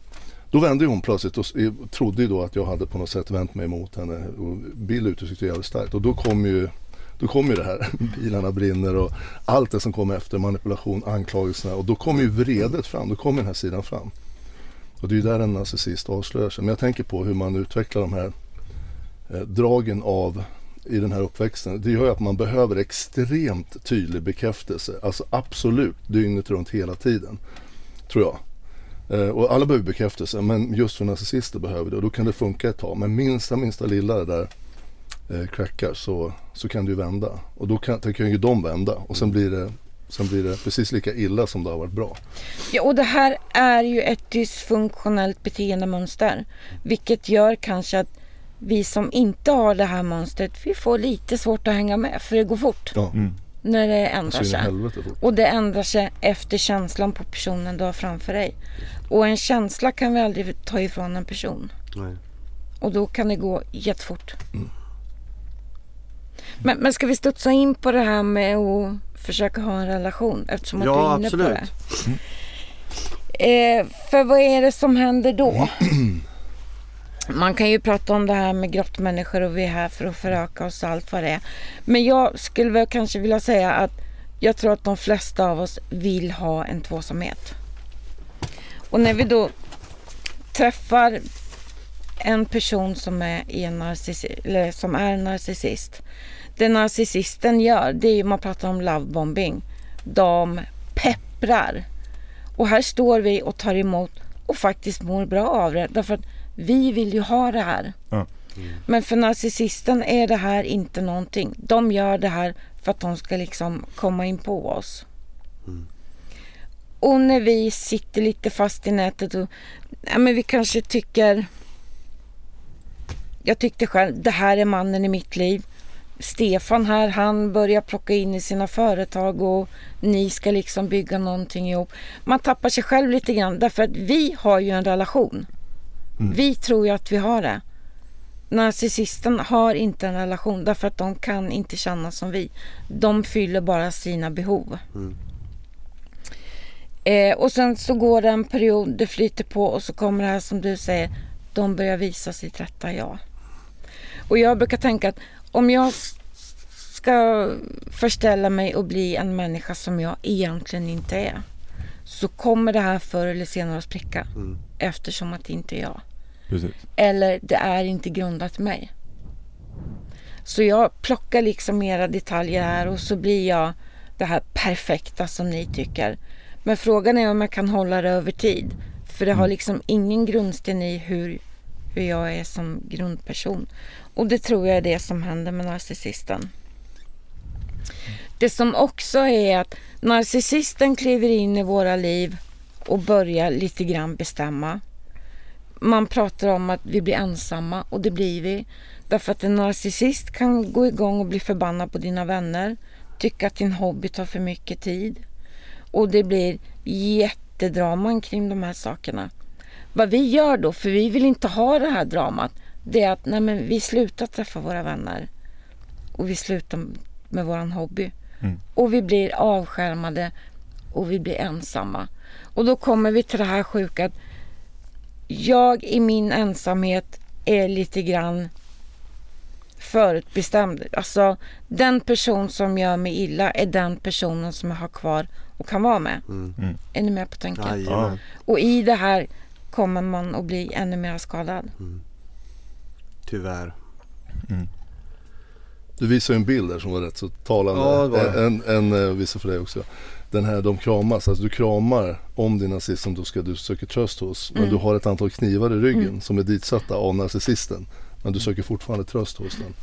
Speaker 1: då vände hon plötsligt och trodde ju då att jag hade på något sätt vänt mig emot henne. Och Bill uttryckte det jävligt starkt. Och då kom ju då kom ju det här, bilarna brinner och allt det som kom efter, manipulation, anklagelserna och då kom ju vredet fram, då kom den här sidan fram. Och det är ju där en narcissist avslöjar sig. Men jag tänker på hur man utvecklar de här eh, dragen av i den här uppväxten. Det gör ju att man behöver extremt tydlig bekräftelse. Alltså absolut dygnet runt hela tiden. Tror jag. Eh, och alla behöver bekräftelse men just för narcissister behöver det och då kan det funka ett tag. Men minsta minsta lilla det där eh, crackar så, så kan det ju vända. Och då kan, då kan ju de vända och sen blir, det, sen blir det precis lika illa som det har varit bra.
Speaker 4: Ja, och det här är ju ett dysfunktionellt beteendemönster. Vilket gör kanske att vi som inte har det här mönstret, vi får lite svårt att hänga med. För det går fort
Speaker 1: Ja,
Speaker 2: Mm.
Speaker 4: När det ändrar
Speaker 1: i
Speaker 4: sig.
Speaker 1: helvete.
Speaker 4: Och det ändrar sig efter känslan på personen du har framför dig. Och en känsla kan vi aldrig ta ifrån en person.
Speaker 3: Nej.
Speaker 4: Och då kan det gå jättefort. Men, men ska vi studsa in på det här med att försöka ha en relation? Eftersom att
Speaker 3: Ja,
Speaker 4: du är inne
Speaker 3: absolut.
Speaker 4: på det. Eh, för vad är det som händer då? Man kan ju prata om det här med grottmänniskor och vi är här för att föröka oss och allt vad det är. Men jag skulle väl kanske vilja säga att jag tror att de flesta av oss vill ha en tvåsamhet. Och när vi då träffar en person som är, i en narcissi- eller som är en narcissist. Det narcissisten gör, det är ju, man pratar om lovebombing. De pepprar. Och här står vi och tar emot och faktiskt mår bra av det. Därför att vi vill ju ha det här.
Speaker 2: Ja.
Speaker 4: Men för narcissisten är det här inte någonting. De gör det här för att de ska liksom komma in på oss. Och när vi sitter lite fast i nätet och ja, men vi kanske tycker jag tyckte själv, det här är mannen i mitt liv. Stefan här, han börjar plocka in i sina företag och ni ska liksom bygga någonting ihop. Man tappar sig själv lite grann därför att vi har ju en relation. Vi tror ju att vi har det. Narcissisten har inte en relation därför att de kan inte känna som vi. De fyller bara sina behov. Eh, och sen så går det en period, det flyter på och så kommer det här som du säger, de börjar visa sitt rätta jag. Och jag brukar tänka att om jag ska förställa mig och bli en människa som jag egentligen inte är så kommer det här förr eller senare att spricka eftersom att det inte är jag.
Speaker 2: Precis.
Speaker 4: Eller det är inte grundat mig. Så jag plockar liksom mera detaljer här och så blir jag det här perfekta som ni tycker. Men frågan är om jag kan hålla det över tid. För det har liksom ingen grundsten i hur, hur jag är som grundperson. Och det tror jag är det som händer med narcissisten. Det som också är att narcissisten kliver in i våra liv och börjar lite grann bestämma man pratar om att vi blir ensamma och det blir vi. Därför att en narcissist kan gå igång och bli förbannad på dina vänner. Tycka att din hobby tar för mycket tid. Och det blir jättedraman kring de här sakerna. Vad vi gör då, för vi vill inte ha det här dramat, det är att nej men, vi slutar träffa våra vänner. Och vi slutar med våran hobby.
Speaker 2: Mm.
Speaker 4: Och vi blir avskärmade och vi blir ensamma. Och då kommer vi till det här sjuka att jag i min ensamhet är lite grann förutbestämd. Alltså den person som gör mig illa är den personen som jag har kvar och kan vara med.
Speaker 3: Mm.
Speaker 4: Är ni med på tanken?
Speaker 3: Jajamän.
Speaker 4: Och i det här kommer man att bli ännu mer skadad.
Speaker 3: Tyvärr.
Speaker 1: Du visar ju en bild där som var rätt så talande.
Speaker 3: Ja, det var det.
Speaker 1: En, en, en visar för dig också. Den här de kramas, alltså du kramar om din nazist som du, ska, du söker tröst hos. Men
Speaker 4: Mm.
Speaker 1: du har ett antal knivar i ryggen som är ditsatta av narcissisten. Men du söker fortfarande tröst hos den.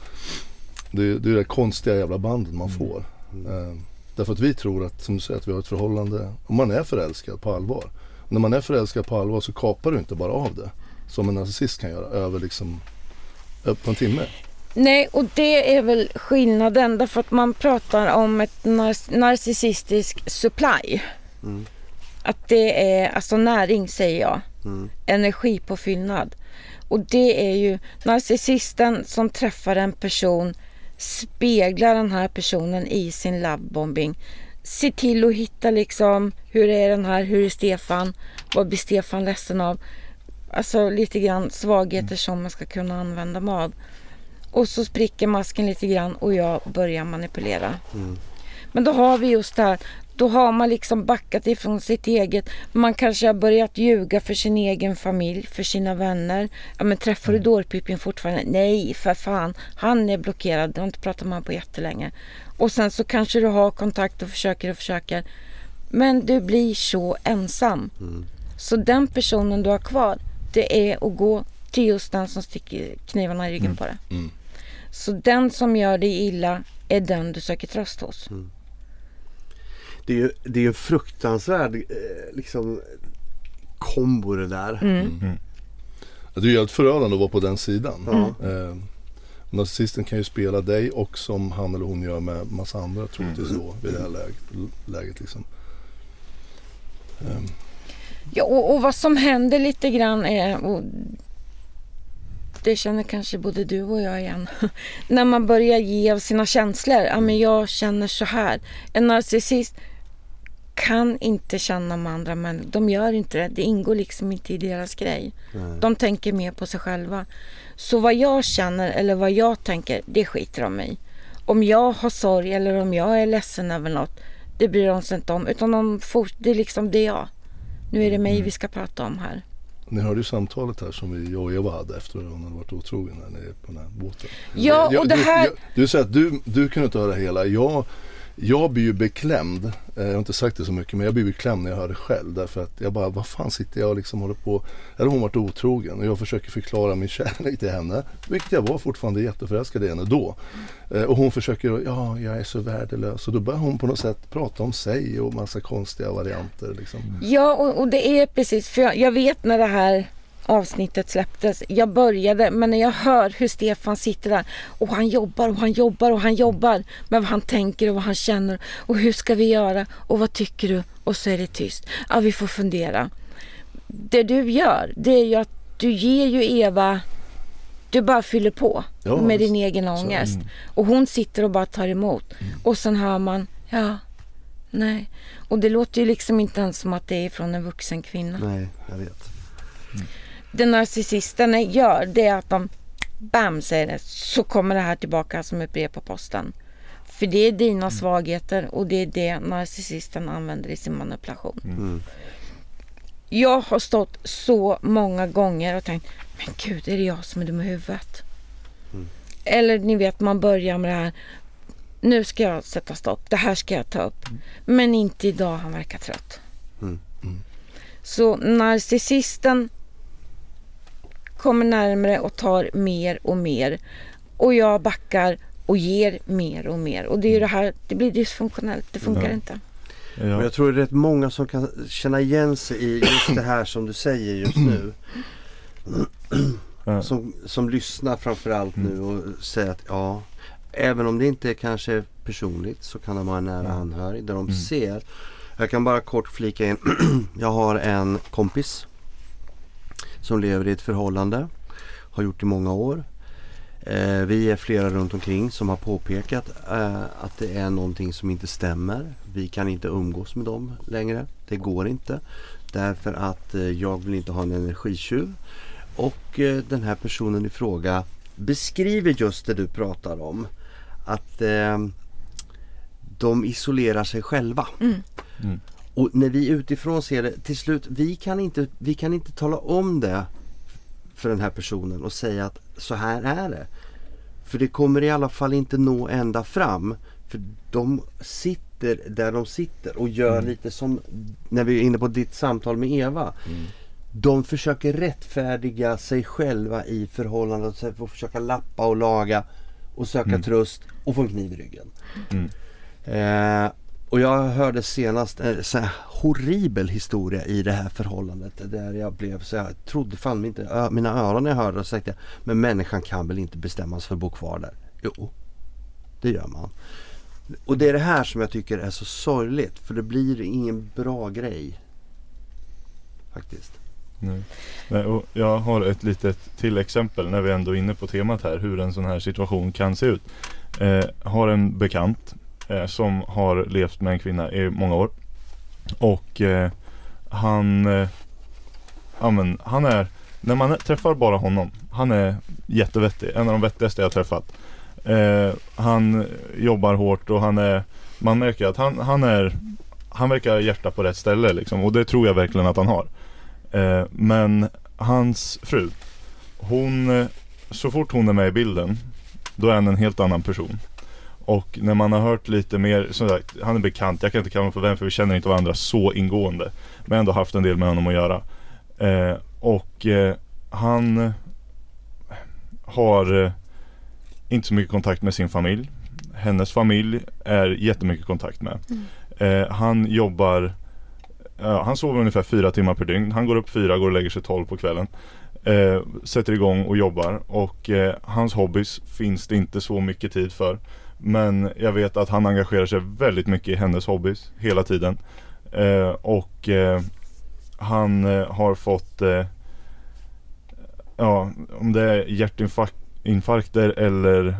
Speaker 1: Det, det är det konstiga jävla bandet man får. Eh, därför att vi tror att, som du säger, att vi har ett förhållande. Om man är förälskad på allvar. När man är förälskad på allvar så kapar du inte bara av det. Som en narcissist kan göra över liksom, på en timme.
Speaker 4: Nej, och det är väl skillnaden därför att man pratar om ett nar- narcissistisk supply.
Speaker 3: Mm.
Speaker 4: Att det är alltså näring säger jag.
Speaker 3: Mm.
Speaker 4: Energipåfyllnad. Och det är ju narcissisten som träffar en person speglar den här personen i sin lovebombing. Se till att hitta liksom hur är den här, hur är Stefan, vad blir Stefan ledsen av? Alltså lite grann svagheter som man ska kunna använda mig av. Och så spricker masken lite grann och jag börjar manipulera.
Speaker 3: Mm.
Speaker 4: Men då har vi just det här. Då har man liksom backat ifrån sitt eget. Man kanske har börjat ljuga för sin egen familj, för sina vänner. Ja men träffar du dårpipen fortfarande? Nej, för fan. Han är blockerad. Det har inte pratat med honom på jättelänge. Och sen så kanske du har kontakt och försöker och försöker. Men du blir så ensam.
Speaker 3: Mm.
Speaker 4: Så den personen du har kvar, det är att gå till just den som sticker knivarna i ryggen på dig.
Speaker 1: Mm.
Speaker 4: Så den som gör dig illa är den du söker tröst hos.
Speaker 3: Det är ju det är en fruktansvärd eh, liksom kombo det där.
Speaker 4: Mm.
Speaker 1: Ja, Det är ju helt förödande att vara på den sidan. Eh, narcissisten kan ju spela dig och som han eller hon gör med massa andra troligtvis då vid det här läget. läget liksom. Ehm,
Speaker 4: Ja, och, och vad som händer lite grann är, och det känner kanske både du och jag igen, när man börjar ge av sina känslor. Ja, men jag känner så här. En narcissist kan inte känna med andra människor. De gör inte det. Det ingår liksom inte i deras grej.
Speaker 3: Nej.
Speaker 4: De tänker mer på sig själva. Så vad jag känner eller vad jag tänker, det skiter de i. Om jag har sorg eller om jag är ledsen över något, det bryr de sig inte om. Utan de fort, det är liksom det jag. Nu är det mig vi ska prata om här.
Speaker 1: Ni hörde ju samtalet här som vi, jag och Eva hade efter att hon hade varit otrogen här nere på den här båten.
Speaker 4: Ja, och det
Speaker 1: du,
Speaker 4: här...
Speaker 1: jag, du säger att du, du kunde inte höra hela. Jag, jag blir ju beklämd. Eh, jag har inte sagt det så mycket men jag blir beklämd när jag hör det själv. Därför att jag bara, vad fan sitter jag och liksom håller på. Eller hon varit otrogen och jag försöker förklara min kärlek till henne. Vilket jag var fortfarande jätteförälskad i henne då. Eh, och hon försöker, ja jag är så värdelös. Och då börjar hon på något sätt prata om sig och massa konstiga varianter liksom.
Speaker 4: Ja, och, och det är precis, för jag, jag vet när det här avsnittet släpptes. Jag började, men när jag hör hur Stefan sitter där och han jobbar och han jobbar och han jobbar med vad han tänker och vad han känner och hur ska vi göra och vad tycker du? Och så är det tyst. Ja, vi får fundera. Det du gör, det är ju att du ger ju Eva du bara fyller på
Speaker 1: Ja,
Speaker 4: med din egen ångest. Och hon sitter och bara tar emot. Och sen hör man, ja, nej. Och det låter ju liksom inte ens som att det är från en vuxen kvinna.
Speaker 3: Nej, jag vet.
Speaker 4: Det narcissisterna gör det är att de bam säger det så kommer det här tillbaka som ett brev på posten. För det är dina svagheter och det är det narcissisten använder i sin manipulation.
Speaker 3: Mm.
Speaker 4: Jag har stått så många gånger och tänkt men gud är det jag som är dum i huvudet?
Speaker 3: Mm.
Speaker 4: Eller ni vet man börjar med det här nu ska jag sätta stopp, det här ska jag ta upp. Men inte idag, han verkar trött.
Speaker 3: Mm.
Speaker 1: Mm.
Speaker 4: Så narcissisten kommer närmare och tar mer och mer. Och jag backar och ger mer och mer. Och det är ju det här, det blir dysfunktionellt, det funkar
Speaker 2: Ja.
Speaker 4: inte.
Speaker 2: Ja,
Speaker 3: jag tror det är rätt många som kan känna igen sig i just det här som du säger just nu.
Speaker 2: ja.
Speaker 3: Som, som lyssnar framförallt nu och säger att ja, även om det inte är kanske personligt så kan det vara en nära anhörig där de ser. Jag kan bara kort flika in. jag har en kompis som lever i ett förhållande. Har gjort i många år. Eh, vi är flera runt omkring som har påpekat eh, att det är någonting som inte stämmer. Vi kan inte umgås med dem längre. Det går inte. Därför att eh, jag vill inte ha en energitjuv. Och eh, den här personen i fråga beskriver just det du pratar om. Att eh, de isolerar sig själva.
Speaker 2: Mm.
Speaker 3: Och när vi utifrån ser det, till slut, vi kan, inte, vi kan inte tala om det för den här personen och säga att så här är det. För det kommer i alla fall inte nå ända fram. För de sitter där de sitter och gör lite som när vi är inne på ditt samtal med Eva. De försöker rättfärdiga sig själva i förhållandet och försöka lappa och laga och söka tröst och få en kniv i ryggen.
Speaker 2: Mm.
Speaker 3: Eh, och jag hörde senast en sån här horribel historia i det här förhållandet där jag blev så jag trodde fan inte ö- mina öron när jag hörde det och så tänkte jag, men människan kan väl inte bestämmas för att bo kvar där? Jo, det gör man. Och det är det här som jag tycker är så sorgligt för det blir ingen bra grej. Faktiskt.
Speaker 2: Nej. Nej, och jag har ett litet till exempel när vi ändå är inne på temat här hur en sån här situation kan se ut. Eh, har en bekant eh, som har levt med en kvinna i många år. Och eh, han, eh, ja, men, han är, när man träffar bara honom, han är jättevettig, en av de vettigaste jag har träffat. Eh, han jobbar hårt och han är, man märker att han, han är, han verkar ha hjärta på rätt ställe liksom och det tror jag verkligen att han har. Eh, men hans fru, hon, eh, så fort hon är med i bilden, då är han en helt annan person. Och när man har hört lite mer, som sagt, han är bekant, jag kan inte kalla honom för vän för vi känner inte varandra så ingående. Men ändå haft en del med honom att göra. Eh, och eh, han har eh, inte så mycket kontakt med sin familj. Hennes familj är jättemycket kontakt med. Eh, han jobbar Ja, han sover ungefär fyra timmar per dygn. Han går upp fyra, går och lägger sig tolv på kvällen. Eh, sätter igång och jobbar och eh, hans hobbys finns det inte så mycket tid för. Men jag vet att han engagerar sig väldigt mycket i hennes hobbys hela tiden. Eh, och eh, han eh, har fått eh, Ja, om det är hjärtinfarkter eller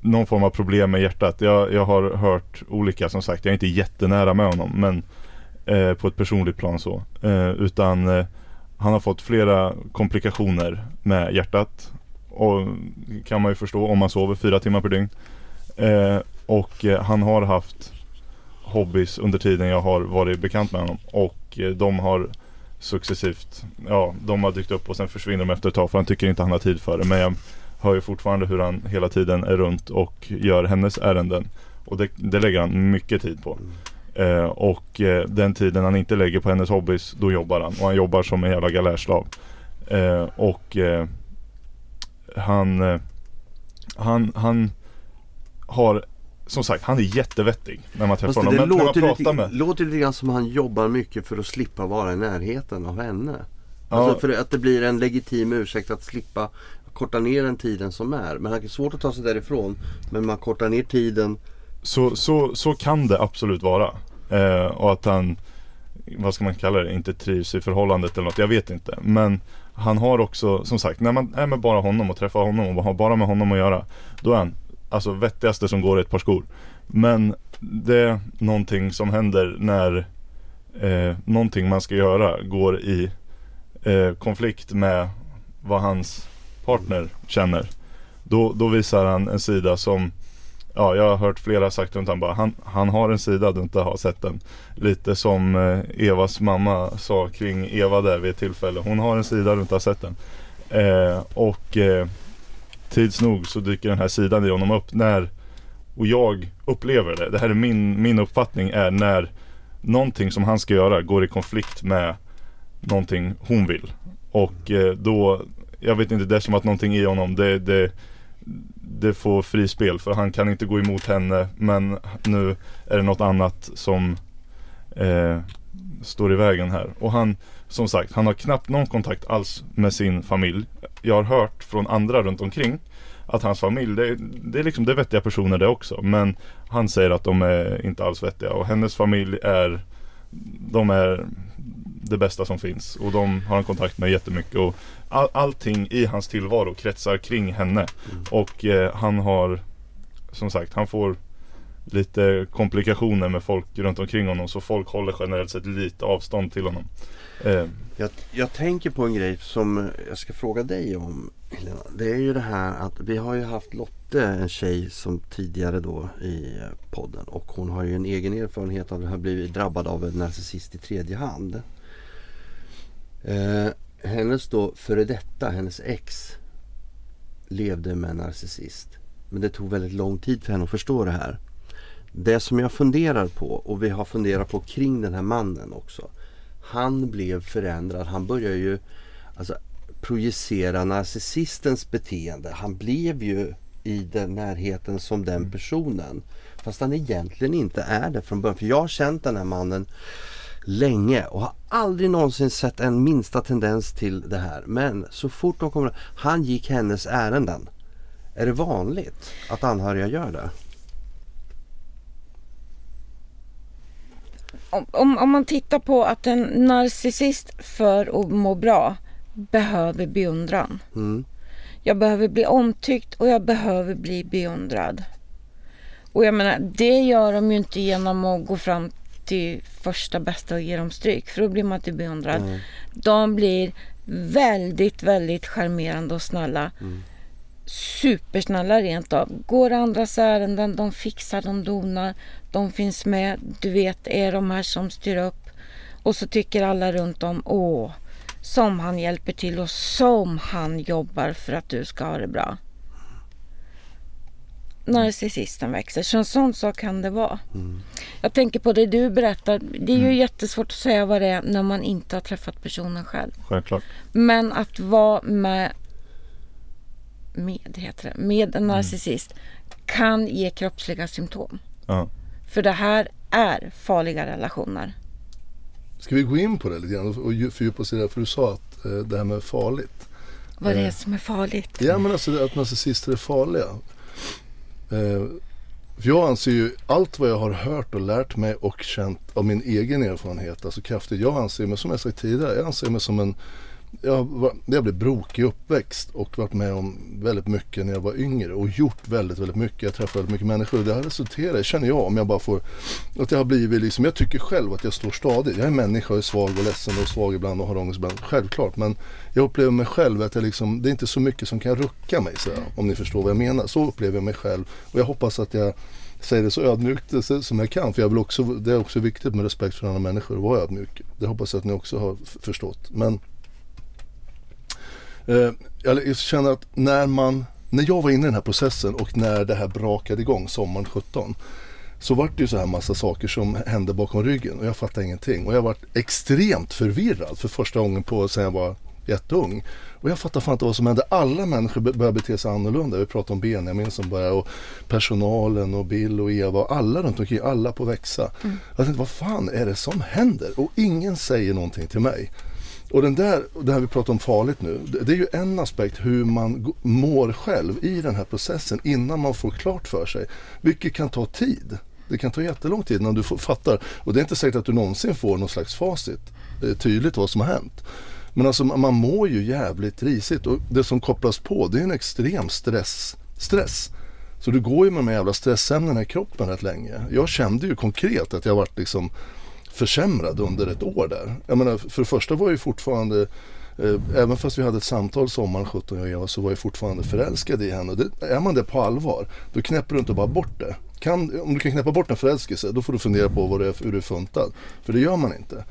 Speaker 2: någon form av problem med hjärtat. Jag, jag har hört olika som sagt. Jag är inte jättenära med honom men eh, på ett personligt plan så. Eh, utan eh, han har fått flera komplikationer med hjärtat. Och kan man ju förstå om man sover fyra timmar per dygn. Eh, och eh, han har haft hobbys under tiden jag har varit bekant med honom. Och eh, de har successivt, ja de har dykt upp och sen försvinner de efter ett tag för han tycker inte han har tid för det. Men jag hör ju fortfarande hur han hela tiden är runt och gör hennes ärenden. Och det, det lägger han mycket tid på. Eh, och eh, den tiden han inte lägger på hennes hobbys, då jobbar han. Och han jobbar som en jävla galärslav. Eh, och eh, han, eh, han, han har, som sagt, han är jättevettig när man träffar
Speaker 3: Fast
Speaker 2: honom. Men när man
Speaker 3: låter
Speaker 2: pratar
Speaker 3: lite,
Speaker 2: med
Speaker 3: låter lite grann som han jobbar mycket för att slippa vara i närheten av henne.
Speaker 2: Ja.
Speaker 3: Alltså för att det blir en legitim ursäkt att slippa korta ner den tiden som är. Men det är svårt att ta sig därifrån. Men man kortar ner tiden.
Speaker 2: Så, så, så kan det absolut vara. Eh, och att han, vad ska man kalla det, inte trivs i förhållandet eller något. Jag vet inte. Men han har också, som sagt, när man är med bara honom och träffar honom och har bara med honom att göra. Då är han alltså vettigaste som går i ett par skor. Men det är någonting som händer när eh, någonting man ska göra går i eh, konflikt med vad hans partner känner. Då, då visar han en sida som Ja, jag har hört flera sagt runt han bara han, han har en sida du inte har sett den. Lite som eh, Evas mamma sa kring Eva där vid ett tillfälle. Hon har en sida du inte har sett den. Eh, och eh, tids nog så dyker den här sidan i honom upp när och jag upplever det. Det här är min, min uppfattning är när någonting som han ska göra går i konflikt med någonting hon vill. Och eh, då, jag vet inte, det är som att någonting i honom, det, det, det får frispel för han kan inte gå emot henne men nu är det något annat som eh, står i vägen här. Och han, som sagt, han har knappt någon kontakt alls med sin familj. Jag har hört från andra runt omkring att hans familj, det, det är liksom det är vettiga personer det också. Men han säger att de är inte alls vettiga. Och hennes familj är de är det bästa som finns. Och de har han kontakt med jättemycket. Och all, allting i hans tillvaro kretsar kring henne. Och eh, han har som sagt, han får lite komplikationer med folk runt omkring honom. Så folk håller generellt sett lite avstånd till honom. Eh.
Speaker 3: Jag, jag tänker på en grej som jag ska fråga dig om Helena. Det är ju det här att vi har ju haft Lotte, en tjej som tidigare då i podden. Och hon har ju en egen erfarenhet av att ha blivit drabbad av en narcissist i tredje hand. Eh, hennes då före detta, hennes ex levde med en narcissist. Men det tog väldigt lång tid för henne att förstå det här. Det som jag funderar på och vi har funderat på kring den här mannen också. Han blev förändrad. Han började ju alltså, projicera narcissistens beteende. Han blev ju i den närheten som den personen. Fast han egentligen inte är det från början. För jag har känt den här mannen länge och har aldrig någonsin sett en minsta tendens till det här. Men så fort de kommer... Han gick hennes ärenden. Är det vanligt att anhöriga gör det?
Speaker 4: Om, om, man tittar på att en narcissist för att må bra behöver beundran.
Speaker 3: Mm.
Speaker 4: Jag behöver bli omtyckt och jag behöver bli beundrad. Och jag menar, det gör de ju inte genom att gå fram till första bästa och ge dem stryk. För då blir man inte beundrad.
Speaker 3: Mm.
Speaker 4: De blir väldigt, väldigt charmerande och snälla.
Speaker 3: Mm.
Speaker 4: Supersnälla rent av. Går andras ärenden, de fixar, de donar. De finns med. Du vet, är de här som styr upp. Och så tycker alla runt om, åh, som han hjälper till och som han jobbar för att du ska ha det bra. Narcissisten växer, så en sån sak kan det vara.
Speaker 3: Mm.
Speaker 4: Jag tänker på det du berättar. Det är ju jättesvårt att säga vad det är när man inte har träffat personen själv.
Speaker 2: Självklart.
Speaker 4: Men att vara med, med, heter det, med en narcissist kan ge kroppsliga symptom.
Speaker 2: Ja.
Speaker 4: För det här är farliga relationer.
Speaker 1: Ska vi gå in på det lite grann och ju- fördjupa oss i det? För du sa att eh, det här med farligt.
Speaker 4: Vad det är
Speaker 1: Eh.
Speaker 4: som är farligt.
Speaker 1: Ja men alltså att narcissister är farliga. Eh, för jag anser ju allt vad jag har hört och lärt mig och känt av min egen erfarenhet, alltså kraftigt. Jag anser mig, som jag sagt tidigare, jag anser mig som en jag, var, jag blev brokig uppväxt och varit med om väldigt mycket när jag var yngre och gjort väldigt, väldigt mycket. Jag träffade väldigt mycket människor och det har resulterat, känner jag, om jag bara får, att jag har blivit liksom, jag tycker själv att jag står stadigt. Jag är människa och är svag och ledsen och svag ibland och har ångest ibland, självklart. Men jag upplever mig själv att jag liksom, det är inte så mycket som kan rucka mig, så, om ni förstår vad jag menar. Så upplever jag mig själv och jag hoppas att jag säger det så ödmjukt eh, som jag kan. För jag vill också, det är också viktigt med respekt för andra människor och vara ödmjuk. Det hoppas jag att ni också har förstått. Men jag känner att när man, när jag var inne i den här processen och när det här brakade igång sommaren 17 så var det ju så här massa saker som hände bakom ryggen och jag fattade ingenting. Och jag var extremt förvirrad för första gången på sen jag var jätteung. Och jag fattade fan inte vad som hände. Alla människor började bete sig annorlunda. Vi pratade om Benjamin som började och personalen och Bill och Eva och alla runt omkring, alla på växa. Jag tänkte, vad fan är det som händer? Och ingen säger någonting till mig. Och den där, det här vi pratar om farligt nu, det, är ju en aspekt hur man mår själv i den här processen innan man får klart för sig. Vilket kan ta tid. Det kan ta jättelång tid innan du får, fattar. Och det är inte säkert att du någonsin får någon slags facit. Eh, tydligt vad som har hänt. Men alltså man man mår ju jävligt risigt och det som kopplas på det är en extrem stress. stress. Så du går ju med de här jävla stressämnena i kroppen rätt länge. Jag kände ju konkret att jag varit liksom försämrad under ett år där. Jag menar, för det första var jag ju fortfarande eh, Även fast vi hade ett samtal sommaren 17 jag och Eva så var jag fortfarande förälskad i henne. Och det, är man det på allvar då knäpper du inte bara bort det. Kan, om du kan knäppa bort en förälskelse då får du fundera på vad det är, hur du är funtad. För det gör man inte.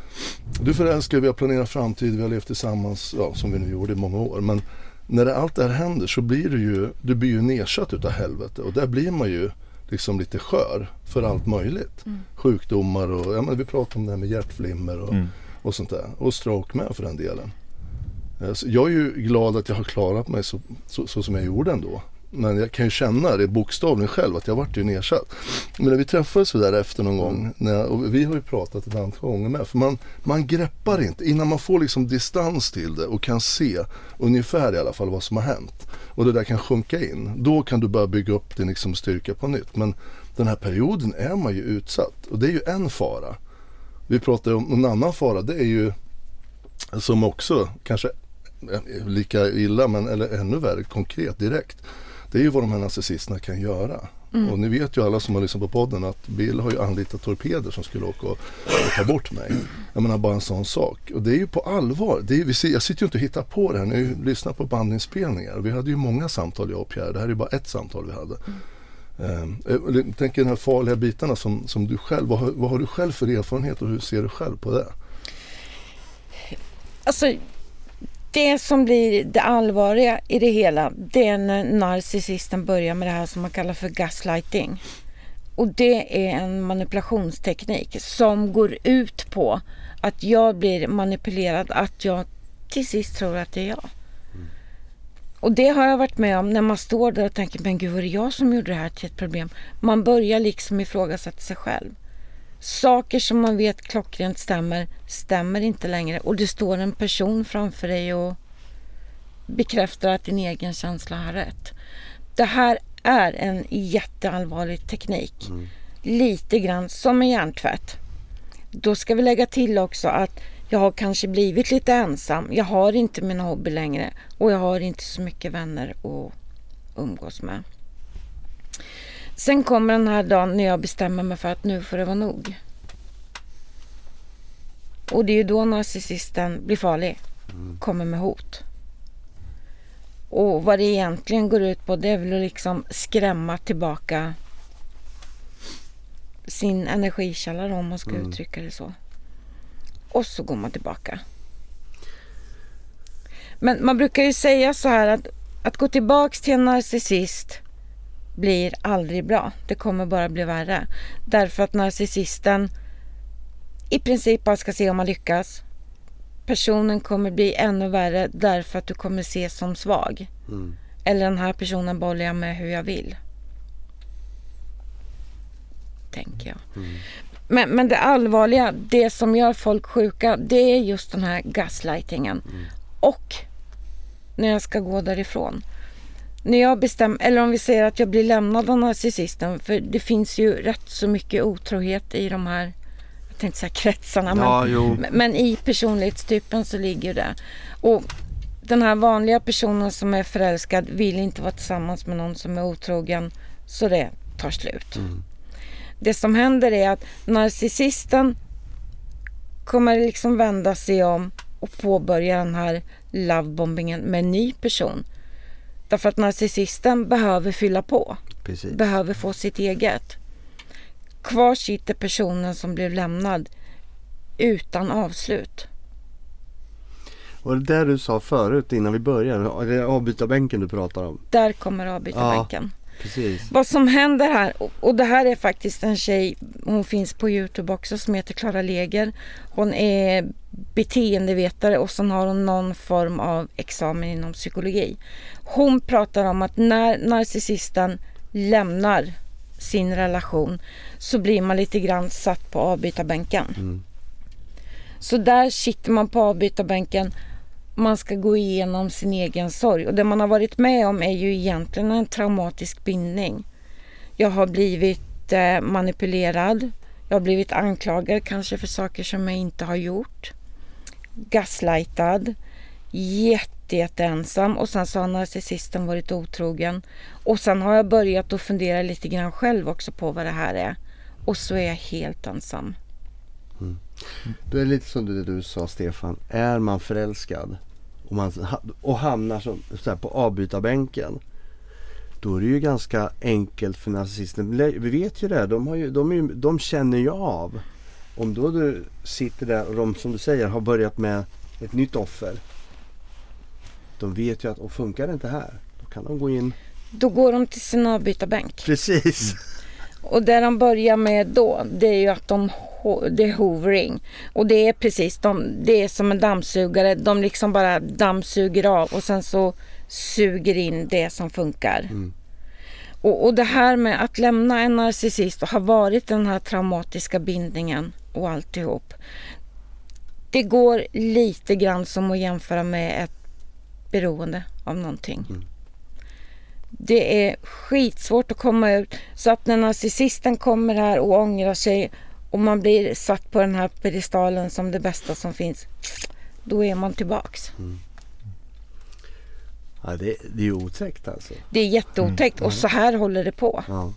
Speaker 1: Du förälskar vi har planerat framtid, vi har levt tillsammans ja, som vi nu gjorde i många år. Men när det, allt det här händer så blir du ju, du blir ju nedsatt utav helvete och där blir man ju liksom lite skör för allt möjligt. Sjukdomar och, ja men vi pratar om det här med hjärtflimmer och,
Speaker 2: Mm.
Speaker 1: och sånt där. Och stroke med för den delen. Eh, så Jag är ju glad att jag har klarat mig så, så, så som jag gjorde ändå. Men jag kan ju känna det bokstavligen själv att jag vart ju nedsatt. Men när vi träffades så där efter någon gång, när, och vi har ju pratat ett antal gånger med, för man, man greppar inte innan man får liksom distans till det och kan se ungefär i alla fall vad som har hänt. Och det där kan sjunka in. Då kan du börja bygga upp din liksom styrka på nytt. Men den här perioden är man ju utsatt och det är ju en fara. Vi pratar om en annan fara, det är ju som också kanske är lika illa men eller ännu värre konkret direkt. Det är ju vad de här narcissisterna kan göra. Och ni vet ju alla som har lyssnat på podden att Bill har ju anlitat torpeder som skulle åka och, och ta bort mig. Jag menar bara en sån sak. Och det är ju på allvar. Det är, vi jag sitter ju inte och hittar på det här. Ni har ju lyssnat på bandinspelningar. Vi hade ju många samtal jag och Pierre. Det här är ju bara ett samtal vi hade. Um, tänker de här farliga bitarna som, som du själv, vad, har- vad har du själv för erfarenhet och hur ser du själv på det?
Speaker 4: Alltså, det som blir det allvarliga i det hela, det är när narcissisten börjar med det här som man kallar för gaslighting. Och det är en manipulationsteknik som går ut på att jag blir manipulerad, att jag till sist tror att det är jag. Och det har jag varit med om när man står där och tänker, men gud var det jag som gjorde det här till ett problem? Man börjar liksom ifrågasätta sig själv. Saker som man vet klockrent stämmer, stämmer inte längre. Och det står en person framför dig och bekräftar att din egen känsla har rätt. Det här är en jätteallvarlig teknik.
Speaker 3: Mm.
Speaker 4: Lite grann som en hjärntvätt. Då ska vi lägga till också att jag har kanske blivit lite ensam. Jag har inte min hobby längre och jag har inte så mycket vänner att umgås med. Sen kommer den här dagen när jag bestämmer mig för att nu får det vara nog. Och det är ju då narcissisten blir farlig. Kommer med hot. Och vad det egentligen går ut på det är väl att liksom skrämma tillbaka sin energikälla då, om man ska
Speaker 3: Mm.
Speaker 4: uttrycka det så. Och så går man tillbaka. Men man brukar ju säga så här att att gå tillbaks till en narcissist blir aldrig bra. Det kommer bara bli värre. Därför att narcissisten i princip bara ska se om man lyckas. Personen kommer bli ännu värre därför att du kommer ses som svag.
Speaker 3: Mm.
Speaker 4: Eller den här personen bollar jag med hur jag vill. Tänker jag.
Speaker 3: Mm.
Speaker 4: Men, men det allvarliga, det som gör folk sjuka, det är just den här gaslightingen. Och när jag ska gå därifrån. När jag bestämmer, eller om vi säger att jag blir lämnad av narcissisten, för det finns ju rätt så mycket otrohet i de här, jag tänkte säga kretsarna, men
Speaker 3: Ja,
Speaker 4: men- Men i personlighetstypen så ligger det. Och den här vanliga personen som är förälskad vill inte vara tillsammans med någon som är otrogen. Så det tar slut.
Speaker 3: Mm.
Speaker 4: Det som händer är att narcissisten kommer liksom vända sig om och påbörja den här lovebombingen med en ny person. Därför att narcissisten behöver fylla på
Speaker 3: Precis.
Speaker 4: behöver få sitt eget. Kvar sitter personen som blev lämnad utan avslut.
Speaker 3: Och det där du sa förut innan vi började, det är avbytarbänken du pratar om.
Speaker 4: Där kommer avbytarbänken.
Speaker 3: Precis.
Speaker 4: Vad som händer här, och- det här är faktiskt en tjej, hon finns på Youtube också, som heter Klara Leger. Hon är beteendevetare och sen har hon någon form av examen inom psykologi. Hon pratar om att när narcissisten lämnar sin relation så blir man lite grann satt på avbytarbänken.
Speaker 3: Mm.
Speaker 4: Så där sitter man på avbytarbänken. Man ska gå igenom sin egen sorg. Och det man har varit med om är ju egentligen en traumatisk bindning. Jag har blivit eh, manipulerad. Jag har blivit anklagad kanske för saker som jag inte har gjort. Gaslightad. Jätte, jätteensam. Och sen så har narcissisten varit otrogen. Och sen har jag börjat att fundera lite grann själv också på vad det här är. Och så är jag helt ensam. Mm.
Speaker 3: Det är lite som det du sa Stefan. Är man förälskad och, man, och hamnar som, så här, på avbytarbänken. Då är det ju ganska enkelt för narcissisten. Vi vet ju det. De, har ju, de, är ju, de känner ju av. Om då du sitter där och de som du säger har börjat med ett nytt offer. De vet ju att och funkar det inte här. Då kan de gå in.
Speaker 4: Då går de till sin avbytarbänk.
Speaker 3: Precis.
Speaker 4: Och det de börjar med då, det är ju att de det är hovering. Och det är precis, de, det är som en dammsugare. De liksom bara dammsuger av och sen så suger in det som funkar.
Speaker 3: Mm.
Speaker 4: Och, och det här med att lämna en narcissist och ha varit den här traumatiska bindningen och alltihop. Det går lite grann som att jämföra med ett beroende av någonting.
Speaker 3: Mm.
Speaker 4: Det är skitsvårt att komma ut. Så att när narcissisten kommer här och ångrar sig och man blir satt på den här pedestalen som det bästa som finns. Då är man tillbaks.
Speaker 3: Ja, det, det är otäckt alltså.
Speaker 4: Det är jätteotäckt och så här håller det på.
Speaker 3: Ja.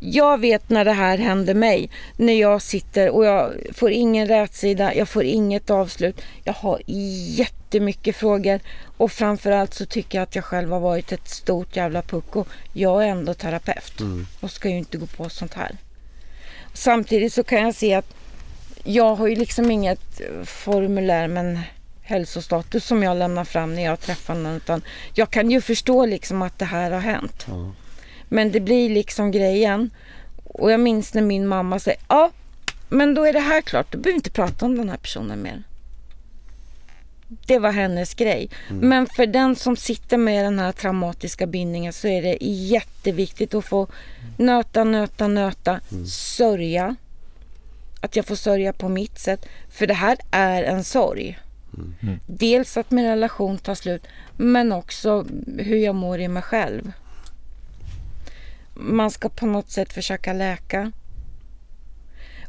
Speaker 4: Jag vet när det här händer mig. När jag sitter och jag får ingen rätsida, jag får inget avslut. Jag har jättemycket frågor och framförallt så tycker jag att jag själv har varit ett stort jävla pucko. Jag är ändå terapeut
Speaker 3: Mm.
Speaker 4: och ska ju inte gå på sånt här. Samtidigt så kan jag se att jag har ju liksom inget formulär med en hälsostatus som jag lämnar fram när jag träffar någon. Utan jag kan ju förstå liksom att det här har hänt.
Speaker 3: Ja.
Speaker 4: Men det blir liksom grejen. Och jag minns när min mamma säger ja, men då är det här klart. Du behöver inte prata om den här personen mer. Det var hennes grej. Men för den som sitter med den här traumatiska bindningen så är det jätteviktigt att få nöta, nöta, nöta, sörja. Att jag får sörja på mitt sätt. För det här är en sorg. Dels att min relation tar slut men också hur jag mår i mig själv. Man ska på något sätt försöka läka.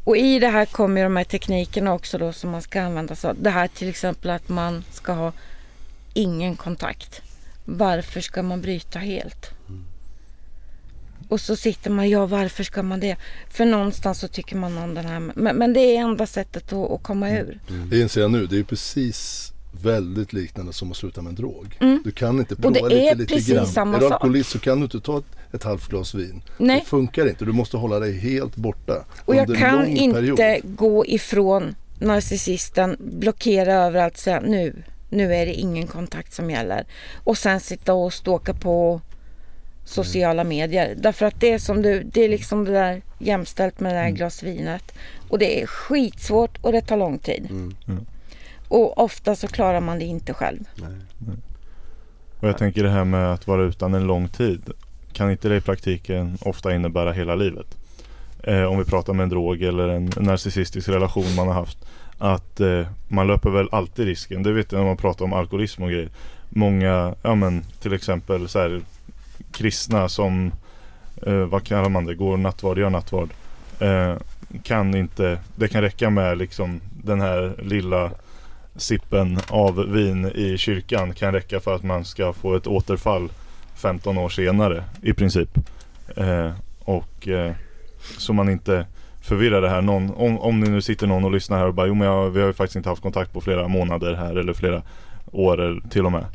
Speaker 4: Och i det här kommer de här teknikerna också då som man ska använda sig av. Det här till exempel att man ska ha ingen kontakt. Varför ska man bryta helt? Och så sitter man, ja varför ska man det? För någonstans så tycker man om den här. Men, men det är enda sättet att, att komma ur.
Speaker 1: Det inser jag nu, det är precis väldigt liknande som att sluta med en drog.
Speaker 4: Mm.
Speaker 1: Du kan inte
Speaker 4: Och
Speaker 1: prova
Speaker 4: det är
Speaker 1: lite, lite
Speaker 4: precis
Speaker 1: grann.
Speaker 4: samma
Speaker 1: är du
Speaker 4: sak.
Speaker 1: alkoholist så kan du inte ta ett, ett halvt glas vin.
Speaker 4: Nej.
Speaker 1: Det funkar inte, du måste hålla dig helt borta.
Speaker 4: Och jag kan inte
Speaker 1: period.
Speaker 4: gå ifrån narcissisten, blockera överallt och säga nu, nu är det ingen kontakt som gäller. Och sen sitta och ståka på sociala medier. Därför att det är som du, det är liksom det där jämställt med det där glas vinet. Och det är skitsvårt och det tar lång tid.
Speaker 3: Mm.
Speaker 4: Och ofta så klarar man det inte själv.
Speaker 3: Nej.
Speaker 2: Och jag tänker det här med att vara utan en lång tid. Kan inte det i praktiken ofta innebära hela livet? Eh, om vi pratar med en drog eller en narcissistisk relation man har haft. Att eh, man löper väl alltid risken. Det vet jag när man pratar om alkoholism och grejer. Många, ja men till exempel så här kristna som, eh, vad kallar man det, går nattvard, gör nattvard. Eh, kan inte, det kan räcka med liksom den här lilla sippen av vin i kyrkan kan räcka för att man ska få ett återfall 15 år senare i princip. Eh, och eh, så man inte förvirrar det här. Någon, om, om det nu sitter någon och lyssnar här och bara jo men jag, vi har ju faktiskt inte haft kontakt på flera månader här eller flera år till och med.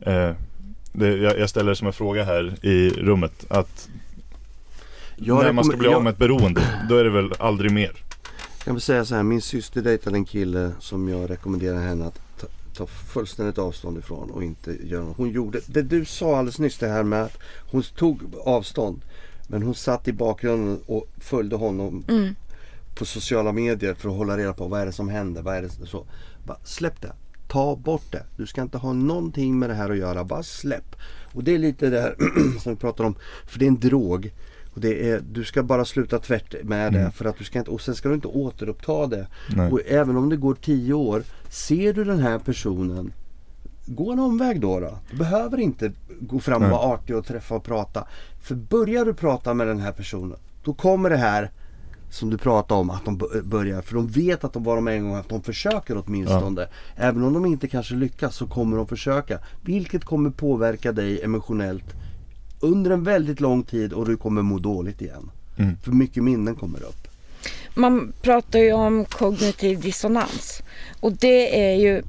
Speaker 2: Eh, det, jag, jag ställer det som en fråga här i rummet att
Speaker 3: Jag
Speaker 2: när man ska bli av med ett beroende då är det väl aldrig mer.
Speaker 3: Jag vill säga så här, min syster dejtade en kille som jag rekommenderar henne att ta, ta fullständigt avstånd ifrån och inte göra något. Hon gjorde, det du sa alldeles nyss det här med att hon tog avstånd. Men hon satt i bakgrunden och följde honom
Speaker 4: Mm.
Speaker 3: på sociala medier för att hålla reda på vad är det som händer. Vad är det så. Bara, släpp det. Ta bort det. Du ska inte ha någonting med det här att göra. Bara släpp. Och det är lite det här som vi pratar om. För det är en drog. Och det är, du ska bara sluta tvärt med det.
Speaker 2: Mm.
Speaker 3: För att du ska inte, och sen ska du inte återuppta det.
Speaker 2: Nej.
Speaker 3: Och även om det går tio år. Ser du den här personen Gå en omväg då. då. Du behöver inte gå fram och vara artig och träffa och prata. För börjar du prata med den här personen. Då kommer det här som du pratade om att de börjar. För de vet att de var med en gång att de försöker åtminstone. Även om de inte kanske lyckas så kommer de försöka. Vilket kommer påverka dig emotionellt under en väldigt lång tid och du kommer må dåligt igen.
Speaker 2: Mm.
Speaker 3: För mycket minnen kommer upp.
Speaker 4: Man pratar ju om kognitiv dissonans. Och det är ju,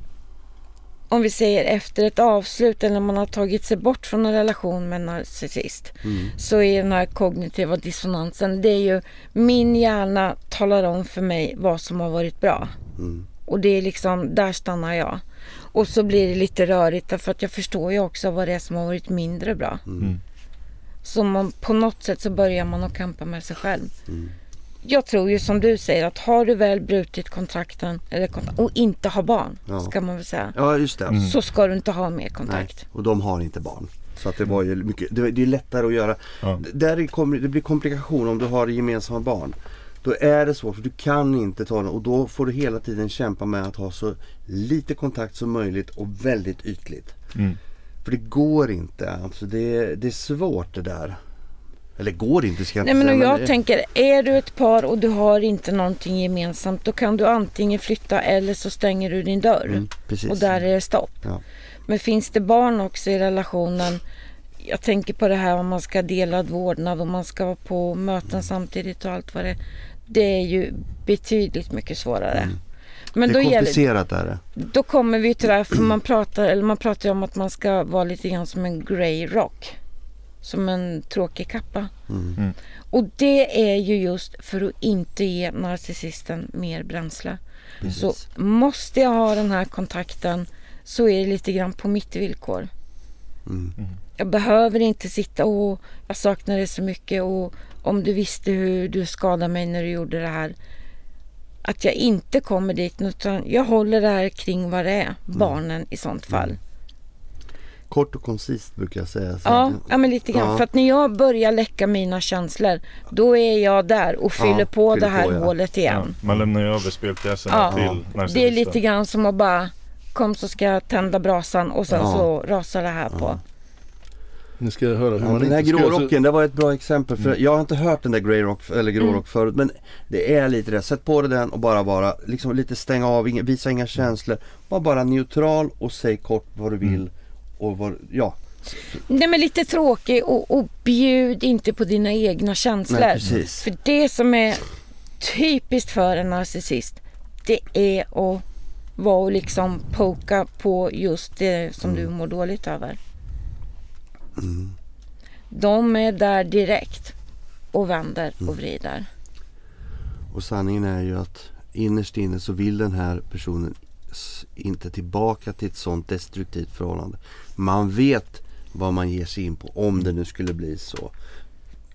Speaker 4: om vi säger efter ett avslut eller när man har tagit sig bort från en relation med en narcissist. Så är den här kognitiva dissonansen, det är ju min hjärna talar om för mig vad som har varit bra.
Speaker 3: Mm.
Speaker 4: Och det är liksom, där stannar jag. Och så blir det lite rörigt därför att jag förstår ju också vad det är som har varit mindre bra.
Speaker 2: Mm.
Speaker 4: Så man, på något sätt så börjar man att kampa med sig själv.
Speaker 3: Mm.
Speaker 4: Jag tror ju som du säger att har du väl brutit kontrakten eller kont- och inte har barn
Speaker 3: Ja.
Speaker 4: ska man väl säga.
Speaker 3: Ja just det.
Speaker 2: Mm.
Speaker 4: Så ska du inte ha mer
Speaker 3: Nej,
Speaker 4: kontakt.
Speaker 3: och de har inte barn. Så att det var ju mycket, det, det är lättare att göra.
Speaker 2: Ja.
Speaker 3: Där kommer, det blir komplikation om du har gemensamma barn. Då är det svårt för du kan inte ta den och då får du hela tiden kämpa med att ha så lite kontakt som möjligt och väldigt ytligt.
Speaker 2: Mm.
Speaker 3: För det går inte. Alltså det, det är svårt det där. Eller går inte ska jag
Speaker 4: Nej
Speaker 3: inte
Speaker 4: men
Speaker 3: säga.
Speaker 4: jag
Speaker 3: det-
Speaker 4: tänker, är du ett par och du har inte någonting gemensamt då kan du antingen flytta eller så stänger du din dörr.
Speaker 3: mm, precis.
Speaker 4: Och där är det stopp.
Speaker 3: Ja.
Speaker 4: Men finns det barn också i relationen jag tänker på det här om man ska dela vårdnad och man ska vara på möten samtidigt och allt vad det är. Det är ju betydligt mycket svårare. Men
Speaker 3: det
Speaker 4: då,
Speaker 3: är
Speaker 4: gäller,
Speaker 3: komplicerat är det.
Speaker 4: då kommer vi till det här, för man pratar, eller man pratar ju om att man ska vara lite grann som en grey rock. Som en tråkig kappa.
Speaker 3: Mm.
Speaker 2: Mm.
Speaker 4: Och det är ju just för att inte ge narcissisten mer bränsle. Så
Speaker 3: Precis.
Speaker 4: måste jag ha den här kontakten så är det lite grann på mitt villkor.
Speaker 3: Mm.
Speaker 4: Jag behöver inte sitta och jag saknar dig så mycket och om du visste hur du skadade mig när du gjorde det här. Att jag inte kommer dit utan jag håller det här kring vad det är,
Speaker 3: Mm.
Speaker 4: barnen i sånt fall.
Speaker 3: Kort och koncist brukar jag säga. Så
Speaker 4: Ja,
Speaker 3: att-
Speaker 4: ja men lite grann.
Speaker 3: Ja.
Speaker 4: För att när jag börjar läcka mina känslor då är jag där och fyller
Speaker 3: Ja,
Speaker 4: på
Speaker 3: fyller
Speaker 4: det här
Speaker 3: på, ja.
Speaker 4: hålet
Speaker 2: Ja,
Speaker 4: igen.
Speaker 2: man lämnar ju över spelpjäserna
Speaker 4: Ja.
Speaker 2: till narcissisten.
Speaker 4: Det är lite grann som att bara kom så ska jag tända brasan och sen
Speaker 3: Ja.
Speaker 4: så rasar det här på.
Speaker 1: Ni ska höra hur
Speaker 3: Ja,
Speaker 1: man
Speaker 3: den här
Speaker 1: göra. Så-
Speaker 3: grårocken, det var ett bra exempel. För Jag har inte hört den där grey rock, eller grå
Speaker 4: Mm.
Speaker 3: förut. Men det är lite det. Sätt på dig den och bara vara, liksom lite stänga av, inga, visa inga känslor. Var bara neutral och säg kort vad du vill. Och vad, ja,
Speaker 4: Nej men lite tråkig och, och bjud inte på dina egna känslor.
Speaker 3: nej, precis.
Speaker 4: För det som är typiskt för en narcissist det är att vara och liksom poka på just det som du mår dåligt över. De är där direkt och vänder och vrider.
Speaker 3: Och sanningen är ju att innerst inne så vill den här personen inte tillbaka till ett sånt destruktivt förhållande. Man vet vad man ger sig in på om det nu skulle bli så.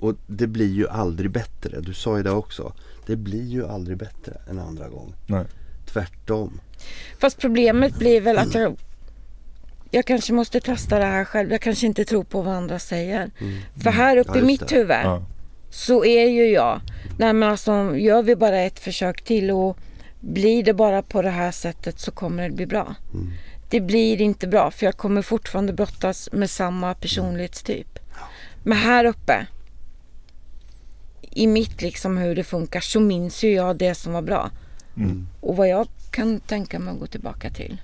Speaker 3: Och det blir ju aldrig bättre. Du sa ju det också. Det blir ju aldrig bättre en andra gång.
Speaker 2: Nej.
Speaker 3: Tvärtom.
Speaker 4: Fast problemet blir väl att jag, kanske måste testa det här själv. Jag kanske inte tror på vad andra säger. För här uppe
Speaker 3: Mm. Ja,
Speaker 4: i mitt
Speaker 3: det.
Speaker 4: huvud
Speaker 2: Ja.
Speaker 4: så är ju jag, nej men alltså gör vi bara ett försök till och blir det bara på det här sättet så kommer det bli bra.
Speaker 3: Mm.
Speaker 4: Det blir inte bra för jag kommer fortfarande brottas med samma personlighetstyp. Men här uppe i mitt liksom hur det funkar så minns ju jag det som var bra.
Speaker 2: Mm.
Speaker 4: Och vad jag kan tänka mig att gå tillbaka till.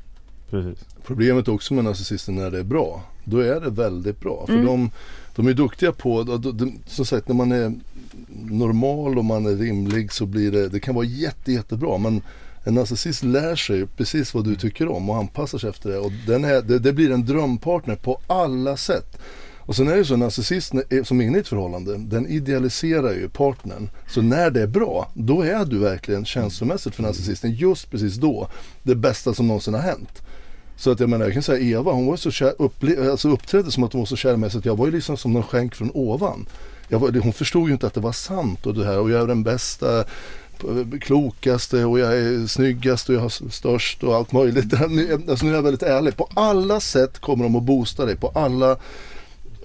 Speaker 2: Precis.
Speaker 1: Problemet också med narcissister när det är bra. Då är det väldigt bra. För
Speaker 4: Mm.
Speaker 1: de, de är duktiga på, de, som sagt när man är normal och man är rimlig så blir det, det kan vara jätte, jättebra. Men en narcissist lär sig precis vad du tycker om och anpassar sig efter det. Och den är, det, det blir en drömpartner på alla sätt. Och sen är det så, en narcissist som är inne i ett förhållande, den idealiserar ju partnern. Så när det är bra, då är du verkligen känslomässigt för narcissisten just precis då det bästa som någonsin har hänt. Så att jag menar, jag kan säga Eva, hon var så kär, upple- alltså uppträdde som att hon var så kär med sig att jag var ju liksom som någon skänk från ovan. Var, hon förstod ju inte att det var sant och det här och jag är den bästa klokaste och jag är snyggast och jag har störst och allt möjligt. Alltså nu är jag väldigt ärlig. På alla sätt kommer de att boosta dig. På alla,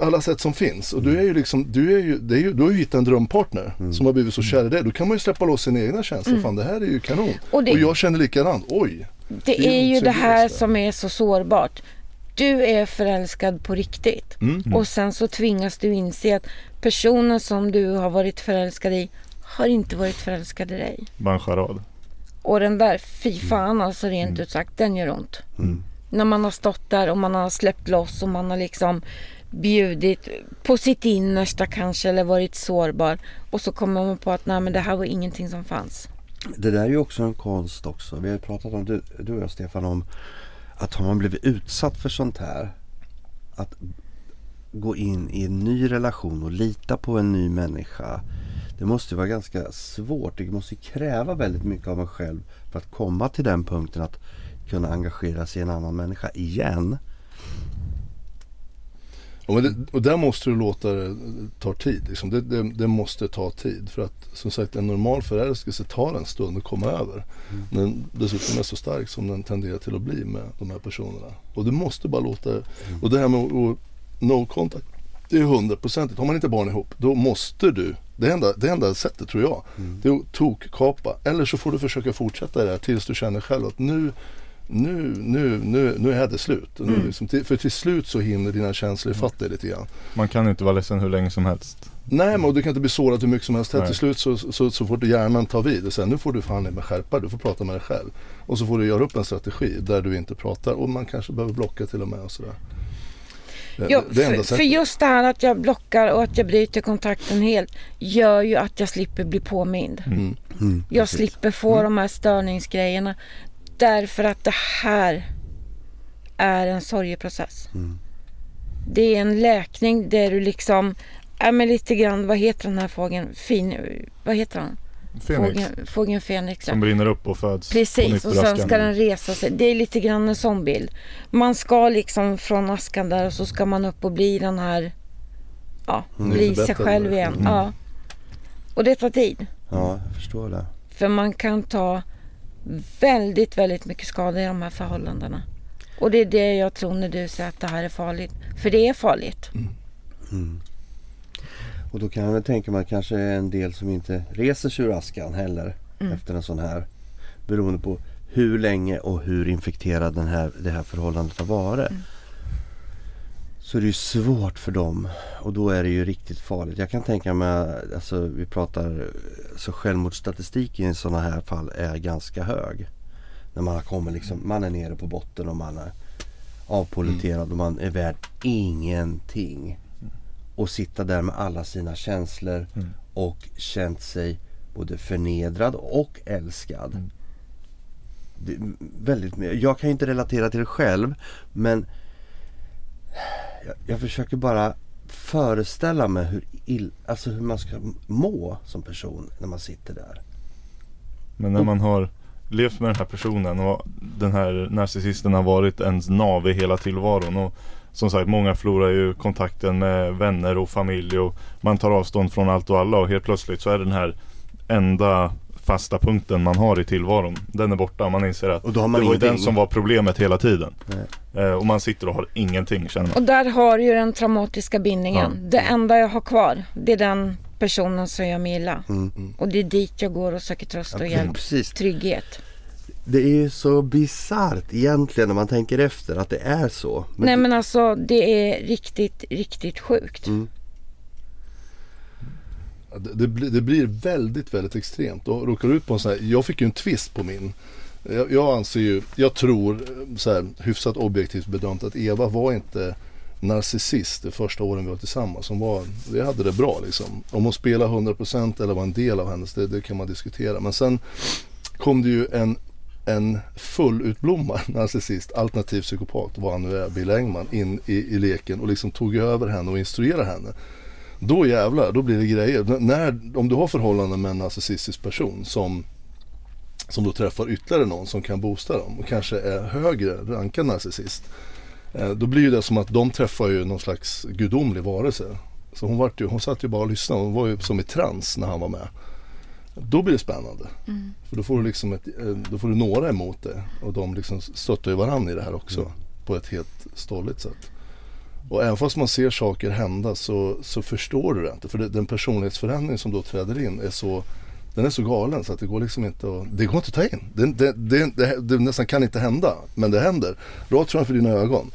Speaker 1: alla sätt som finns. Och du är ju liksom, du är ju, det är ju, du har ju hittat en drömpartner som har blivit så kär i dig. Då kan man ju släppa loss sina egna känslor. Fan det här är ju kanon.
Speaker 4: Och
Speaker 1: Och,
Speaker 4: det-
Speaker 1: jag känner likadant. Oj!
Speaker 4: Det
Speaker 1: Det är
Speaker 4: är ju det här
Speaker 1: det.
Speaker 4: som är så sårbart. Du är förälskad på riktigt.
Speaker 1: Mm.
Speaker 4: Och sen så tvingas du inse att personen som du har varit förälskad i har inte varit förälskad i dig.
Speaker 2: Bara en charad.
Speaker 4: Och den där, fy fan alltså rent ut sagt, den gör ont.
Speaker 3: Mm.
Speaker 4: När man har stått där och man har släppt loss och man har liksom bjudit på sitt innersta kanske eller varit sårbar. Och så kommer man på att nej men det här var ingenting som fanns.
Speaker 3: Det där är ju också en konst också. Vi har ju pratat om, du, du och jag Stefan, om att har man blivit utsatt för sånt här. Att gå in i en ny relation och lita på en ny människa. Det måste ju vara ganska svårt. Det måste ju kräva väldigt mycket av en själv för att komma till den punkten att kunna engagera sig i en annan människa igen.
Speaker 1: Ja, det, och där måste du låta det ta tid. Liksom. Det, det, det måste ta tid. För att som sagt en normal förälskelse tar en stund att komma över. Den dessutom är så stark som den tenderar till att bli med de här personerna. Och du måste bara låta det. Och det här med att no contact. Det är hundraprocentigt. Har man inte barn ihop då måste du. Det enda, det enda sättet tror jag. Det är att tokkapa. Eller så får du försöka fortsätta det här tills du känner själv att nu nu, nu, nu, nu är det slut. Nu, liksom, till, för till slut så hinner dina känslor ifatt dig lite grann.
Speaker 2: Man kan inte vara ledsen hur länge som helst.
Speaker 1: Nej men du kan inte bli sårad hur mycket som helst.
Speaker 2: Nej.
Speaker 1: Till slut så, så, så får du hjärnan ta vid och säga nu får du fan med skärpa Du får prata med dig själv. Och så får du göra upp en strategi där du inte pratar och man kanske behöver blocka till och med och sådär. Enda
Speaker 4: för, för just det här att jag blockar och att jag bryter kontakten helt gör ju att jag slipper bli påmind.
Speaker 1: Mm.
Speaker 3: Mm,
Speaker 4: Jag
Speaker 3: precis.
Speaker 4: slipper få de här störningsgrejerna därför att det här är en sorgeprocess.
Speaker 3: Mm.
Speaker 4: Det är en läkning där du liksom, ja men lite grann, vad heter den här fågeln? Fin, vad heter den?
Speaker 2: Fenix.
Speaker 4: Fågeln, fågeln Fenix. ja.
Speaker 2: Som brinner upp och föds
Speaker 4: Precis, och
Speaker 2: ur
Speaker 4: sen ska den resa sig. Det är lite grann en sån bild. Man ska liksom från askan där och så ska man upp och bli den här, ja,
Speaker 1: Mm.
Speaker 4: bli sig själv igen.
Speaker 2: Mm.
Speaker 4: Ja. Och det tar tid.
Speaker 3: Ja, jag förstår det.
Speaker 4: För man kan ta väldigt, väldigt mycket skada i de här förhållandena. Och det är det jag tror när du säger att det här är farligt. För det är farligt.
Speaker 3: Mm. Och då kan jag väl tänka mig att kanske en del som inte reser sig ur askan heller
Speaker 4: Mm.
Speaker 3: efter en sån här. Beroende på hur länge och hur infekterad den här, det här förhållandet har varit.
Speaker 4: Mm.
Speaker 3: Så det är ju svårt för dem och då är det ju riktigt farligt. Jag kan tänka mig, alltså vi pratar, så självmordsstatistiken i sådana här fall är ganska hög. När man kommit liksom, man är nere på botten och man är avpoliterad och man är värd ingenting. Och sitta där med alla sina känslor
Speaker 2: Mm.
Speaker 3: och känt sig både förnedrad och älskad.
Speaker 2: Mm.
Speaker 3: Det, väldigt, jag kan ju inte relatera till det själv men jag, jag försöker bara föreställa mig hur, ill, alltså hur man ska må som person när man sitter där.
Speaker 2: Men när man har levt med den här personen och den här narcissisten har varit ens nav i hela tillvaron och som sagt många förlorar ju kontakten med vänner och familj och man tar avstånd från allt och alla och helt plötsligt så är den här enda fasta punkten man har i tillvaron den är borta. Man inser att
Speaker 3: Och då har man
Speaker 2: det var ju den
Speaker 3: ingenting.
Speaker 2: som var problemet hela tiden.
Speaker 3: Nej.
Speaker 2: Eh, och man sitter och har ingenting känner man.
Speaker 4: Och där har du ju den traumatiska bindningen.
Speaker 2: Ja.
Speaker 4: Det enda jag har kvar, det är den personen som gör mig illa.
Speaker 3: Mm.
Speaker 4: Och det är dit jag går och söker tröst och hjälp.
Speaker 3: Precis.
Speaker 4: Trygghet.
Speaker 3: Det är ju så bisarrt egentligen när man tänker efter att det är så. Men
Speaker 4: Nej
Speaker 3: det-
Speaker 4: men alltså det är riktigt, riktigt sjukt.
Speaker 3: Mm.
Speaker 1: Det, det, blir, väldigt, väldigt extremt. Och råkar du ut på en sån här, jag fick ju en twist på min. Jag, jag anser ju, jag tror eh, så här, hyfsat objektivt bedömt att Eva var inte narcissist de första åren vi var tillsammans. Hon var, vi hade det bra liksom. Om hon spelade 100% eller var en del av hennes, det, det kan man diskutera. Men sen kom det ju en, en fullutblommad narcissist, alternativ psykopat, vad han nu är, Bill Engman, in i, i leken och liksom tog över henne och instruerade henne. Då jävlar, då blir det grejer. N- När, om du har förhållanden med en narcissistisk person som, som då träffar ytterligare någon som kan boosta dem och kanske är högre rankad narcissist. Eh, då blir ju det som att de träffar ju någon slags gudomlig varelse. Så hon, vart ju, hon satt ju bara och lyssnade, hon var ju som i trans när han var med. Då blir det spännande. För då får du liksom ett, eh, då får du några emot det och de liksom stöttar ju varandra i det här också. På ett helt stolligt sätt. Och även fast man ser saker hända så, så förstår du det inte. För det, den personlighetsförändring som då träder in är så den är så galen så att det går liksom inte att, det går inte att ta in. Det, det, det, det, det nästan kan inte hända, men det händer. Rakt framför dina ögon.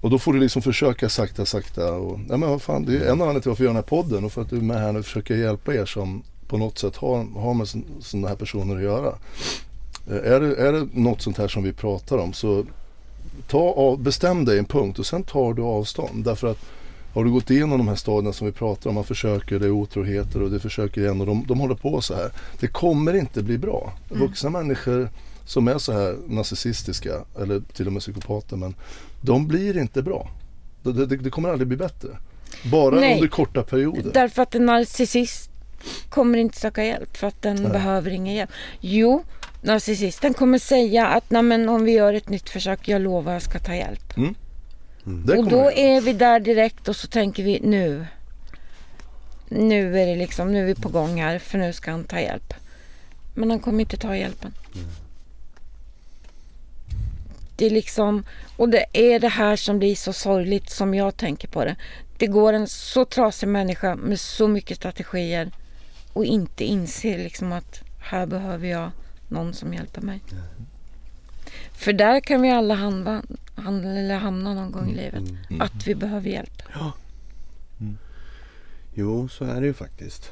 Speaker 1: Och då får du liksom försöka sakta, sakta och, ja men vad fan, det är en av anledningarna till varför jag gör den här podden och för att du är med här nu och försöker hjälpa er som på något sätt har, har med sådana här personer att göra. Eh, är det, är det något sånt här som vi pratar om så ta av, bestäm dig en punkt och sen tar du avstånd. Därför att har du gått igenom de här stadierna som vi pratar om, man försöker, det är otroheter och det försöker igen och de, de håller på så här. Det kommer inte bli bra. Vuxna människor som är så här narcissistiska eller till och med psykopater men de blir inte bra. Det, det, det kommer aldrig bli bättre. Bara
Speaker 4: Nej.
Speaker 1: under korta perioder.
Speaker 4: Därför att en narcissist kommer inte söka hjälp för att den
Speaker 1: Nej.
Speaker 4: behöver ingen hjälp. Jo, narcissisten kommer säga att Nej, men om vi gör ett nytt försök, jag lovar jag ska ta hjälp.
Speaker 1: Det
Speaker 4: och
Speaker 1: kommer
Speaker 4: då är vi där direkt och så tänker vi nu. Nu är det liksom, nu är vi på gång här för nu ska han ta hjälp. Men han kommer inte ta hjälpen. Det är liksom, och det är det här som blir så sorgligt som jag tänker på det. Det går en så trasig människa med så mycket strategier och inte inser liksom att här behöver jag någon som hjälper mig. För där kan vi alla hamna, hamna, hamna någon gång i livet.
Speaker 1: Mm.
Speaker 4: Att vi behöver hjälp.
Speaker 3: Jo, så är det ju faktiskt.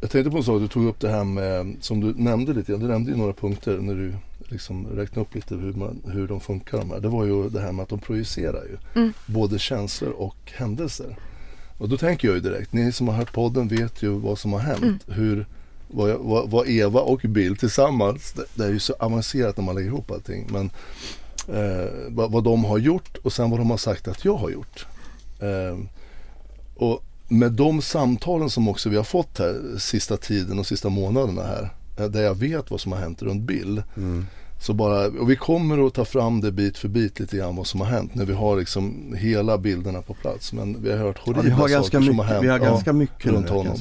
Speaker 1: Jag tänkte på en sak, du tog upp det här med, som du nämnde lite grann, du nämnde ju några punkter när du liksom räknade upp lite hur, man, hur de funkar de här. Det var ju det här med att de projicerar ju
Speaker 4: Mm.
Speaker 1: både känslor och händelser. Och då tänker jag ju direkt, ni som har hört podden vet ju vad som har hänt.
Speaker 4: Mm.
Speaker 1: Hur, vad, vad, vad Eva och Bill tillsammans, det, det är ju så avancerat när man lägger ihop allting. Men eh, vad, vad de har gjort och sen vad de har sagt att jag har gjort. Eh, och med de samtalen som också vi har fått här sista tiden och sista månaderna här. eh, Där jag vet vad som har hänt runt Bill.
Speaker 3: Mm.
Speaker 1: Så bara, och vi kommer att ta fram det bit för bit lite grann vad som har hänt när vi har liksom hela bilderna på plats. Men vi har hört
Speaker 3: Ja,
Speaker 1: horribla
Speaker 3: vi har
Speaker 1: saker
Speaker 3: ganska
Speaker 1: som har
Speaker 3: mycket,
Speaker 1: hänt
Speaker 3: vi har
Speaker 1: ja,
Speaker 3: ganska mycket nu,
Speaker 1: runt
Speaker 3: jag
Speaker 1: honom.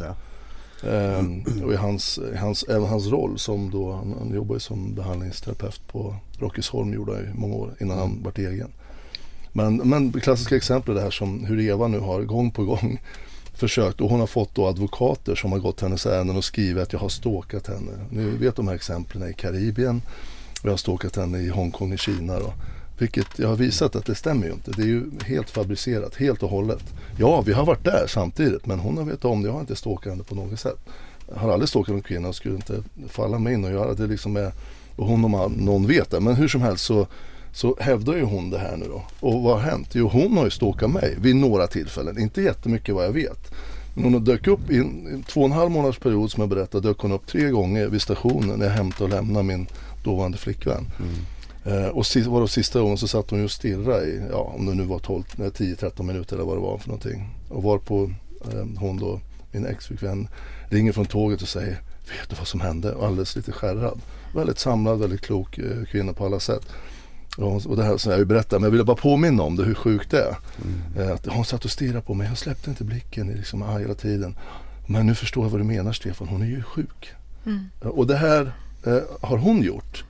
Speaker 1: Um, och i hans, hans, även hans roll som då, han, han jobbar ju som behandlingsterapeut på Rockesholm gjorde han ju i många år innan han vart egen. Men, men klassiska exempel är det här som hur Eva nu har gång på gång försökt och hon har fått då advokater som har gått hennes ärenden och skrivit att jag har stalkat henne. Ni vet de här exemplen i Karibien och jag har stalkat henne i Hongkong i Kina då. Vilket jag har visat att det stämmer ju inte. Det är ju helt fabricerat, helt och hållet. Ja, vi har varit där samtidigt men hon har vetat om det. Jag har inte stalkat henne på något sätt. Jag har aldrig stalkat en kvinna och skulle inte falla mig in och göra det. Liksom är, och hon om någon vet det. Men hur som helst så, så hävdar ju hon det här nu då. Och vad har hänt? Jo, hon har ju stalkat mig vid några tillfällen. Inte jättemycket vad jag vet. Men hon dök upp i en två och en halv månaders period som jag berättade dök hon upp tre gånger vid stationen när jag hämtade och lämnade min dåvarande flickvän.
Speaker 3: Mm.
Speaker 1: Eh, och sist, var det sista gången så satt hon ju och stirrade i, ja om det nu var 12, nej, 10-13 minuter eller vad det var för någonting. Och var på eh, hon då, min exflickvän, ringer från tåget och säger Vet du vad som hände? Och alldeles lite skärrad. Väldigt samlad, väldigt klok eh, kvinna på alla sätt. Och, och det här som jag ju berättar, men jag ville bara påminna om det, hur sjukt det är. Eh, att hon satt och stirrade på mig, jag släppte inte blicken liksom, ah, hela tiden. Men nu förstår jag vad du menar Stefan, hon är ju sjuk. Eh, Och det här eh, har hon gjort.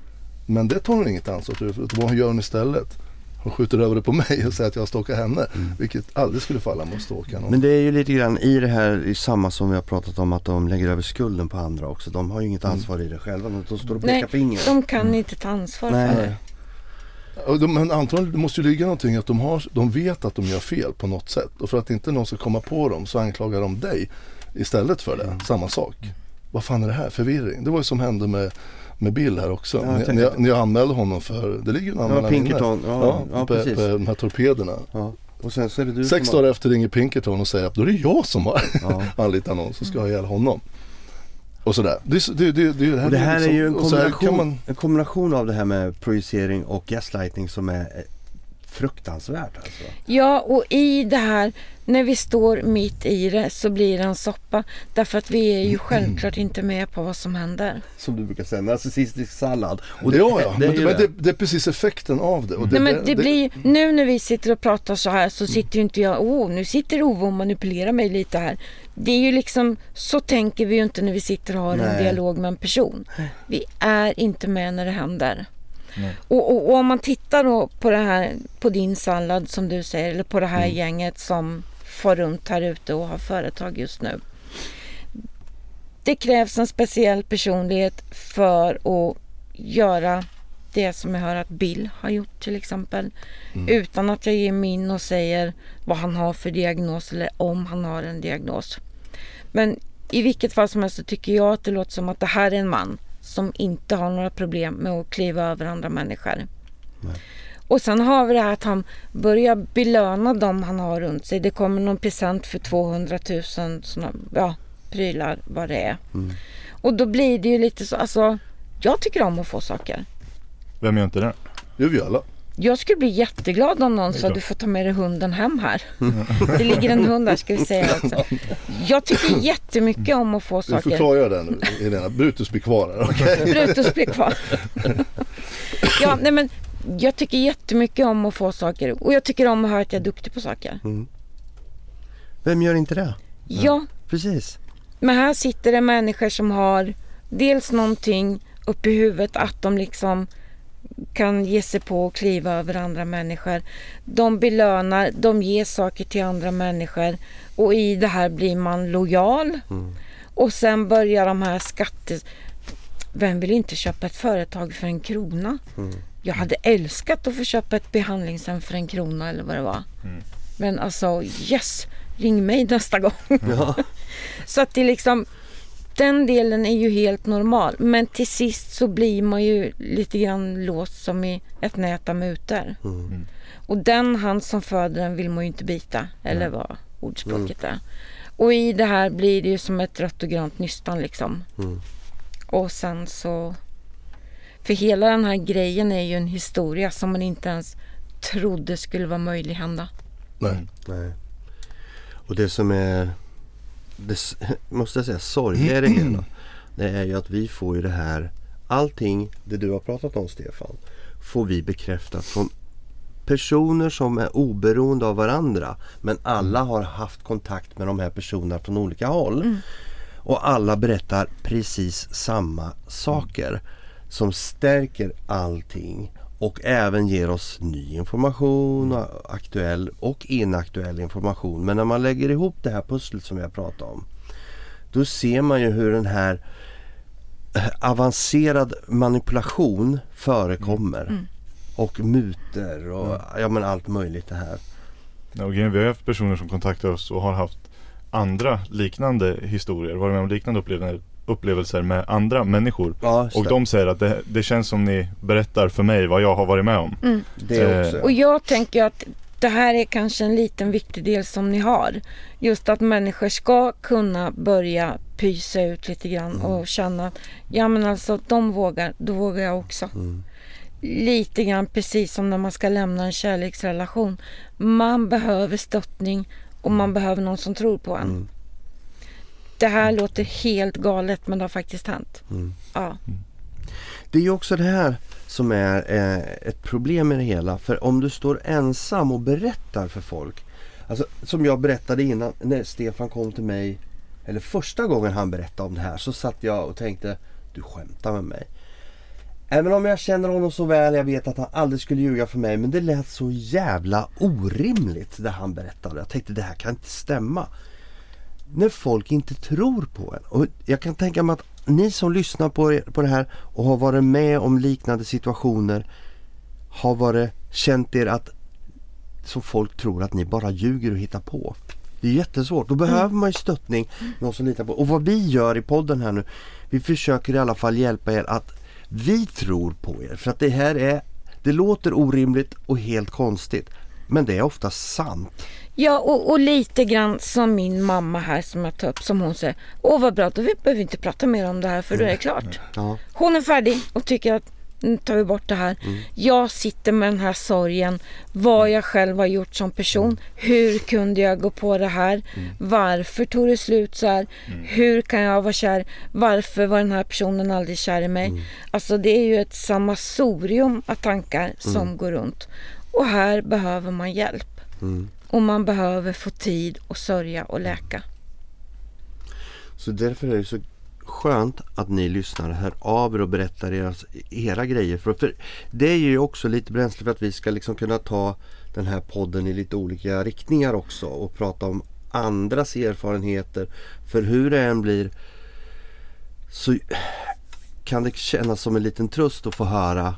Speaker 1: Men det tar hon inget ansvar för. Vad hon gör hon istället? Hon skjuter över det på mig och säger att jag stalkar henne. Vilket aldrig skulle falla mig att stalka någon.
Speaker 3: Men det är ju lite grann i det här, i samma som vi har pratat om att de lägger över skulden på andra också. De har ju inget ansvar i det själva. De de står och pekar
Speaker 4: Nej,
Speaker 3: finger.
Speaker 4: de kan inte ta ansvar
Speaker 3: Nej.
Speaker 4: för det.
Speaker 1: De, men antagligen det måste ju ligga någonting att de, har, de vet att de gör fel på något sätt. Och för att inte någon ska komma på dem så anklagar de dig istället för det. Samma sak. Vad fan är det här? Förvirring. Det var ju som hände med, med Bill här också.
Speaker 3: Ja, jag
Speaker 1: när, jag, när jag anmälde honom för, det ligger en anmälan inne.
Speaker 3: Pinkerton. Ja, ja,
Speaker 1: på,
Speaker 3: precis.
Speaker 1: på de här torpederna.
Speaker 3: Ja. Och sen så är det du
Speaker 1: Sex
Speaker 3: som har...
Speaker 1: dagar efter ringer Pinkerton och säger att då är det jag som har
Speaker 3: Ja.
Speaker 1: anlitat någon som ska ha ihjäl honom. Och sådär. Det, är det, det, det, här
Speaker 3: Och det här är
Speaker 1: liksom-
Speaker 3: ju en
Speaker 1: så här
Speaker 3: kombination,
Speaker 1: man,
Speaker 3: en kombination av det här med projicering och gaslighting som är fruktansvärt alltså.
Speaker 4: Ja, och i det här, när vi står mitt i det så blir det en soppa. Därför att vi är ju självklart inte med på vad som händer.
Speaker 3: Som du brukar säga, narcissistisk sallad. Och
Speaker 1: det, ja, ja.
Speaker 3: det
Speaker 1: men,
Speaker 3: ju
Speaker 1: men
Speaker 3: det.
Speaker 1: det, det är precis effekten av det. Och
Speaker 4: Nej, men det blir, nu när vi sitter och pratar så här så sitter ju inte jag, åh nu sitter Ove och manipulerar mig lite här. Det är ju liksom, så tänker vi ju inte när vi sitter och har en
Speaker 3: Nej.
Speaker 4: dialog med en person. Vi är inte med när det händer.
Speaker 2: Nej.
Speaker 4: Och, och, och om man tittar då på det här, på din sallad som du säger, eller på det här gänget som far runt här ute och har företag just nu. Det krävs en speciell personlighet för att göra det som jag hör att Bill har gjort till exempel. Utan att jag ger mig in och säger vad han har för diagnos eller om han har en diagnos. Men i vilket fall som helst så tycker jag att det låter som att det här är en man som inte har några problem med att kliva över andra människor. Och sen har vi det här att han börjar belöna dem han har runt sig. Det kommer någon present för 200 000 såna, ja, prylar, vad det är. Och då blir det ju lite så, alltså jag tycker om att få saker.
Speaker 2: Vem gör inte det?
Speaker 1: Det gör vi alla.
Speaker 4: Jag skulle bli jätteglad om någon sa du får ta med dig hunden hem här. Det ligger en hund här ska vi säga också. Jag tycker jättemycket om att få
Speaker 1: Du får
Speaker 4: saker.
Speaker 1: klargöra det nu Helena. Brutus blir kvar här. okej?
Speaker 4: Brutus blir kvar. ja, nej men jag tycker jättemycket om att få saker och jag tycker om att höra att jag är duktig på saker.
Speaker 3: Vem gör inte det?
Speaker 4: Ja,
Speaker 3: Precis.
Speaker 4: men här sitter det människor som har dels någonting uppe i huvudet att de liksom kan ge sig på och kliva över andra människor. De belönar, de ger saker till andra människor och i det här blir man lojal. Och sen börjar de här skatte... Vem vill inte köpa ett företag för en krona? Jag hade älskat att få köpa ett behandlingshem för en krona eller vad det var. Men alltså yes, ring mig nästa gång.
Speaker 3: Ja.
Speaker 4: Så att det liksom den delen är ju helt normal. Men till sist så blir man ju lite grann låst som i ett nät av mutor.
Speaker 3: Mm.
Speaker 4: Och den hand som föder den vill man ju inte bita. Eller vad ordspråket är. Och i det här blir det ju som ett rött och grönt nystan liksom.
Speaker 3: Mm.
Speaker 4: Och sen så... För hela den här grejen är ju en historia som man inte ens trodde skulle vara möjlig hända.
Speaker 1: Nej.
Speaker 3: Nej. Och det som är, det, måste jag säga, sorgliga i det hela. Det är ju att vi får ju det här, allting det du har pratat om Stefan, får vi bekräftat från personer som är oberoende av varandra. Men alla har haft kontakt med de här personerna från olika håll. Och alla berättar precis samma saker som stärker allting och även ger oss ny information, och aktuell och inaktuell information. Men när man lägger ihop det här pusslet som jag pratade om då ser man ju hur den här eh, avancerad manipulation förekommer.
Speaker 4: Mm.
Speaker 3: Och muter och ja men allt möjligt det här.
Speaker 2: Ja, vi har haft personer som kontaktar oss och har haft andra liknande historier, varit med om liknande upplevelser, upplevelser med andra människor.
Speaker 3: Ja,
Speaker 2: Och de säger att det, det känns som ni berättar för mig vad jag har varit med om.
Speaker 4: Mm.
Speaker 3: det
Speaker 2: eh,
Speaker 3: också.
Speaker 4: Och jag tänker att det här är kanske en liten viktig del som ni har. Just att människor ska kunna börja pysa ut lite grann
Speaker 3: Mm.
Speaker 4: och känna att ja men alltså de vågar, då vågar jag också.
Speaker 3: Mm.
Speaker 4: Lite grann precis som när man ska lämna en kärleksrelation. Man behöver stöttning och man behöver någon som tror på en.
Speaker 3: Mm.
Speaker 4: Det här låter helt galet men det har faktiskt hänt.
Speaker 3: Mm.
Speaker 4: Ja.
Speaker 3: Det är ju också det här som är eh, ett problem med det hela. För om du står ensam och berättar för folk. Alltså som jag berättade innan när Stefan kom till mig. Eller första gången han berättade om det här så satt jag och tänkte Du skämtar med mig. Även om jag känner honom så väl, jag vet att han aldrig skulle ljuga för mig. Men det lät så jävla orimligt det han berättade. Jag tänkte det här kan inte stämma. När folk inte tror på en. Och jag kan tänka mig att ni som lyssnar på, er, på det här och har varit med om liknande situationer har varit, känt er att så folk tror att ni bara ljuger och hittar på. Det är jättesvårt. Då behöver man ju stöttning, någon som litar på. Och vad vi gör i podden här nu, vi försöker i alla fall hjälpa er att vi tror på er. För att det här är, det låter orimligt och helt konstigt. Men det är ofta sant.
Speaker 4: Ja, och, och lite grann som min mamma här som jag tar upp, som hon säger. Åh vad bra, då vi- behöver inte prata mer om det här för då är det klart.
Speaker 3: Ja.
Speaker 4: Hon är färdig och tycker att nu tar vi bort det här. Jag sitter med den här sorgen. Vad jag själv har gjort som person. Hur kunde jag gå på det här? Varför tog det slut så här? Hur kan jag vara kär? Varför var den här personen aldrig kär i mig? Alltså det är ju ett sammelsurium av tankar som går runt. Och här behöver man hjälp.
Speaker 3: Mm.
Speaker 4: Och man behöver få tid att sörja och läka.
Speaker 3: Så därför är det så skönt att ni lyssnar hör av er och berättar era, era grejer. För, för det är ju också lite bränsle för att vi ska liksom kunna ta den här podden i lite olika riktningar också och prata om andras erfarenheter. För hur det än blir så kan det kännas som en liten tröst att få höra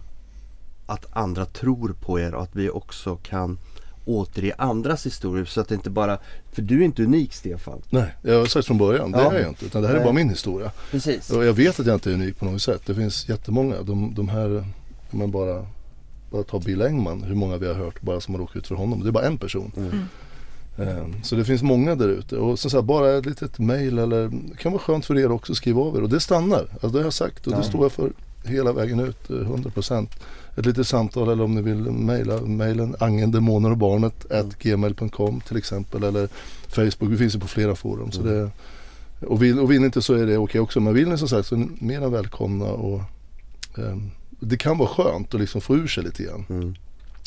Speaker 3: att andra tror på er och att vi också kan återge andras historier så att det inte bara, för du är inte unik Stefan.
Speaker 1: Nej, jag har sagt från början, det
Speaker 3: Ja.
Speaker 1: är jag inte. Utan det här är
Speaker 3: Nej.
Speaker 1: bara min historia.
Speaker 3: Precis.
Speaker 1: Och jag vet att jag inte är unik på något sätt. Det finns jättemånga. De, de här, om man bara, bara tar Bill Engman, hur många vi har hört bara som har råkat ut för honom. Det är bara en person.
Speaker 3: Mm.
Speaker 1: Eh, Så det finns många där ute. Och som sagt, bara ett litet mail eller det kan vara skönt för er också att skriva av er. Och det stannar. Alltså det har jag sagt och
Speaker 3: Ja.
Speaker 1: det står jag för hela vägen ut, eh, 100%. Ett litet samtal eller om ni vill mejla mejlen angendemoner och barnet
Speaker 3: Mm.
Speaker 1: at gmail.com till exempel. Eller Facebook, vi finns ju på flera forum. Så
Speaker 3: Mm.
Speaker 1: det, och, vill, och vill ni inte så är det okej också. Men vill ni som sagt så är ni mer än välkomna. Och, ehm, det kan vara skönt att liksom få ur sig lite grann.
Speaker 3: Mm.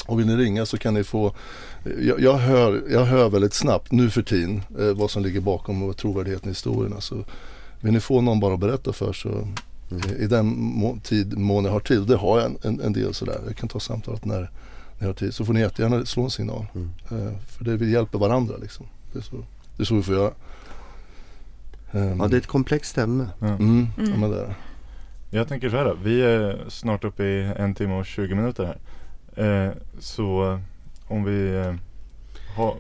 Speaker 1: Och vill ni ringa så kan ni få, jag, jag, hör, jag hör väldigt snabbt nu för tiden eh, vad som ligger bakom och trovärdigheten i historierna. Så vill ni få någon bara att berätta för så eh, i den må, tid, mån jag har tid, och det har jag en, en, en del sådär, jag kan ta samtalet när, när jag har tid, så får ni jättegärna slå en signal.
Speaker 3: Mm.
Speaker 1: Eh, för det, vi hjälper varandra liksom. Det är så, det är så vi får göra. Ehm,
Speaker 3: Ja, det är ett komplext ämne.
Speaker 1: mm, ja, men det är det.
Speaker 2: Jag tänker så här då. Vi är snart uppe i en timme och 20 minuter här. Eh, så eh, om vi eh, har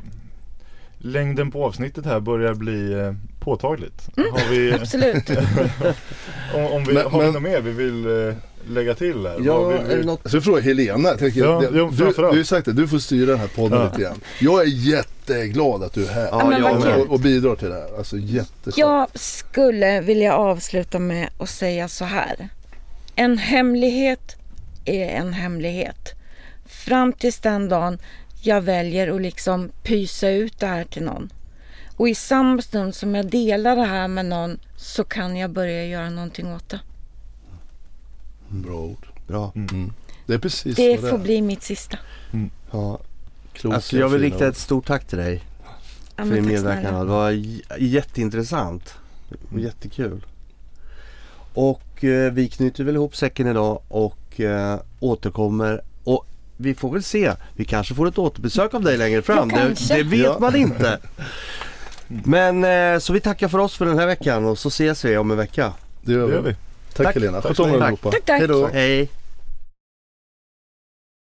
Speaker 2: Längden på avsnittet här börjar bli påtagligt. Har vi,
Speaker 4: Absolut.
Speaker 2: om, om vi,
Speaker 1: Men-
Speaker 2: har vi
Speaker 1: men-
Speaker 2: något mer vi vill eh, lägga till här?
Speaker 3: Ja,
Speaker 2: vi-
Speaker 3: är det något?
Speaker 1: Så jag frågar Helena, jag tänker,
Speaker 2: Ja,
Speaker 1: det-
Speaker 2: jo,
Speaker 1: du, du ju sagt det, du får styra den här podden
Speaker 2: Ja.
Speaker 1: lite grann. Jag är jätteglad att du är här.
Speaker 3: Ja, jag
Speaker 4: kul.
Speaker 1: och, och bidrar till det här. Alltså jätteskönt.
Speaker 4: Jag skulle vilja avsluta med att säga så här. En hemlighet är en hemlighet. Fram tills den dagen jag väljer att liksom pysa ut det här till någon. Och i samma stund som jag delar det här med någon så kan jag börja göra någonting åt det.
Speaker 1: Bra ord.
Speaker 3: Bra.
Speaker 1: Mm. Det är precis
Speaker 4: Det får
Speaker 1: är.
Speaker 4: bli mitt sista.
Speaker 3: Ja.
Speaker 1: Kloka,
Speaker 3: Alltså jag vill rikta ett stort tack till dig
Speaker 4: Ja,
Speaker 3: för din medverkan. Det var jätteintressant. Var jättekul. Och eh, vi knyter väl ihop säcken idag och eh, återkommer. Och vi får väl se. Vi kanske får ett återbesök av dig längre fram.
Speaker 4: Ja,
Speaker 3: Det, det vet
Speaker 1: Ja.
Speaker 3: man inte. Men eh, så vi tackar för oss för den här veckan och så ses vi om en vecka.
Speaker 1: Det gör vi. Tack,
Speaker 3: Tack.
Speaker 1: Helena.
Speaker 2: Tack
Speaker 1: Sköt om er allihopa.
Speaker 4: Tack, tack.
Speaker 1: Hej då.
Speaker 3: Hej!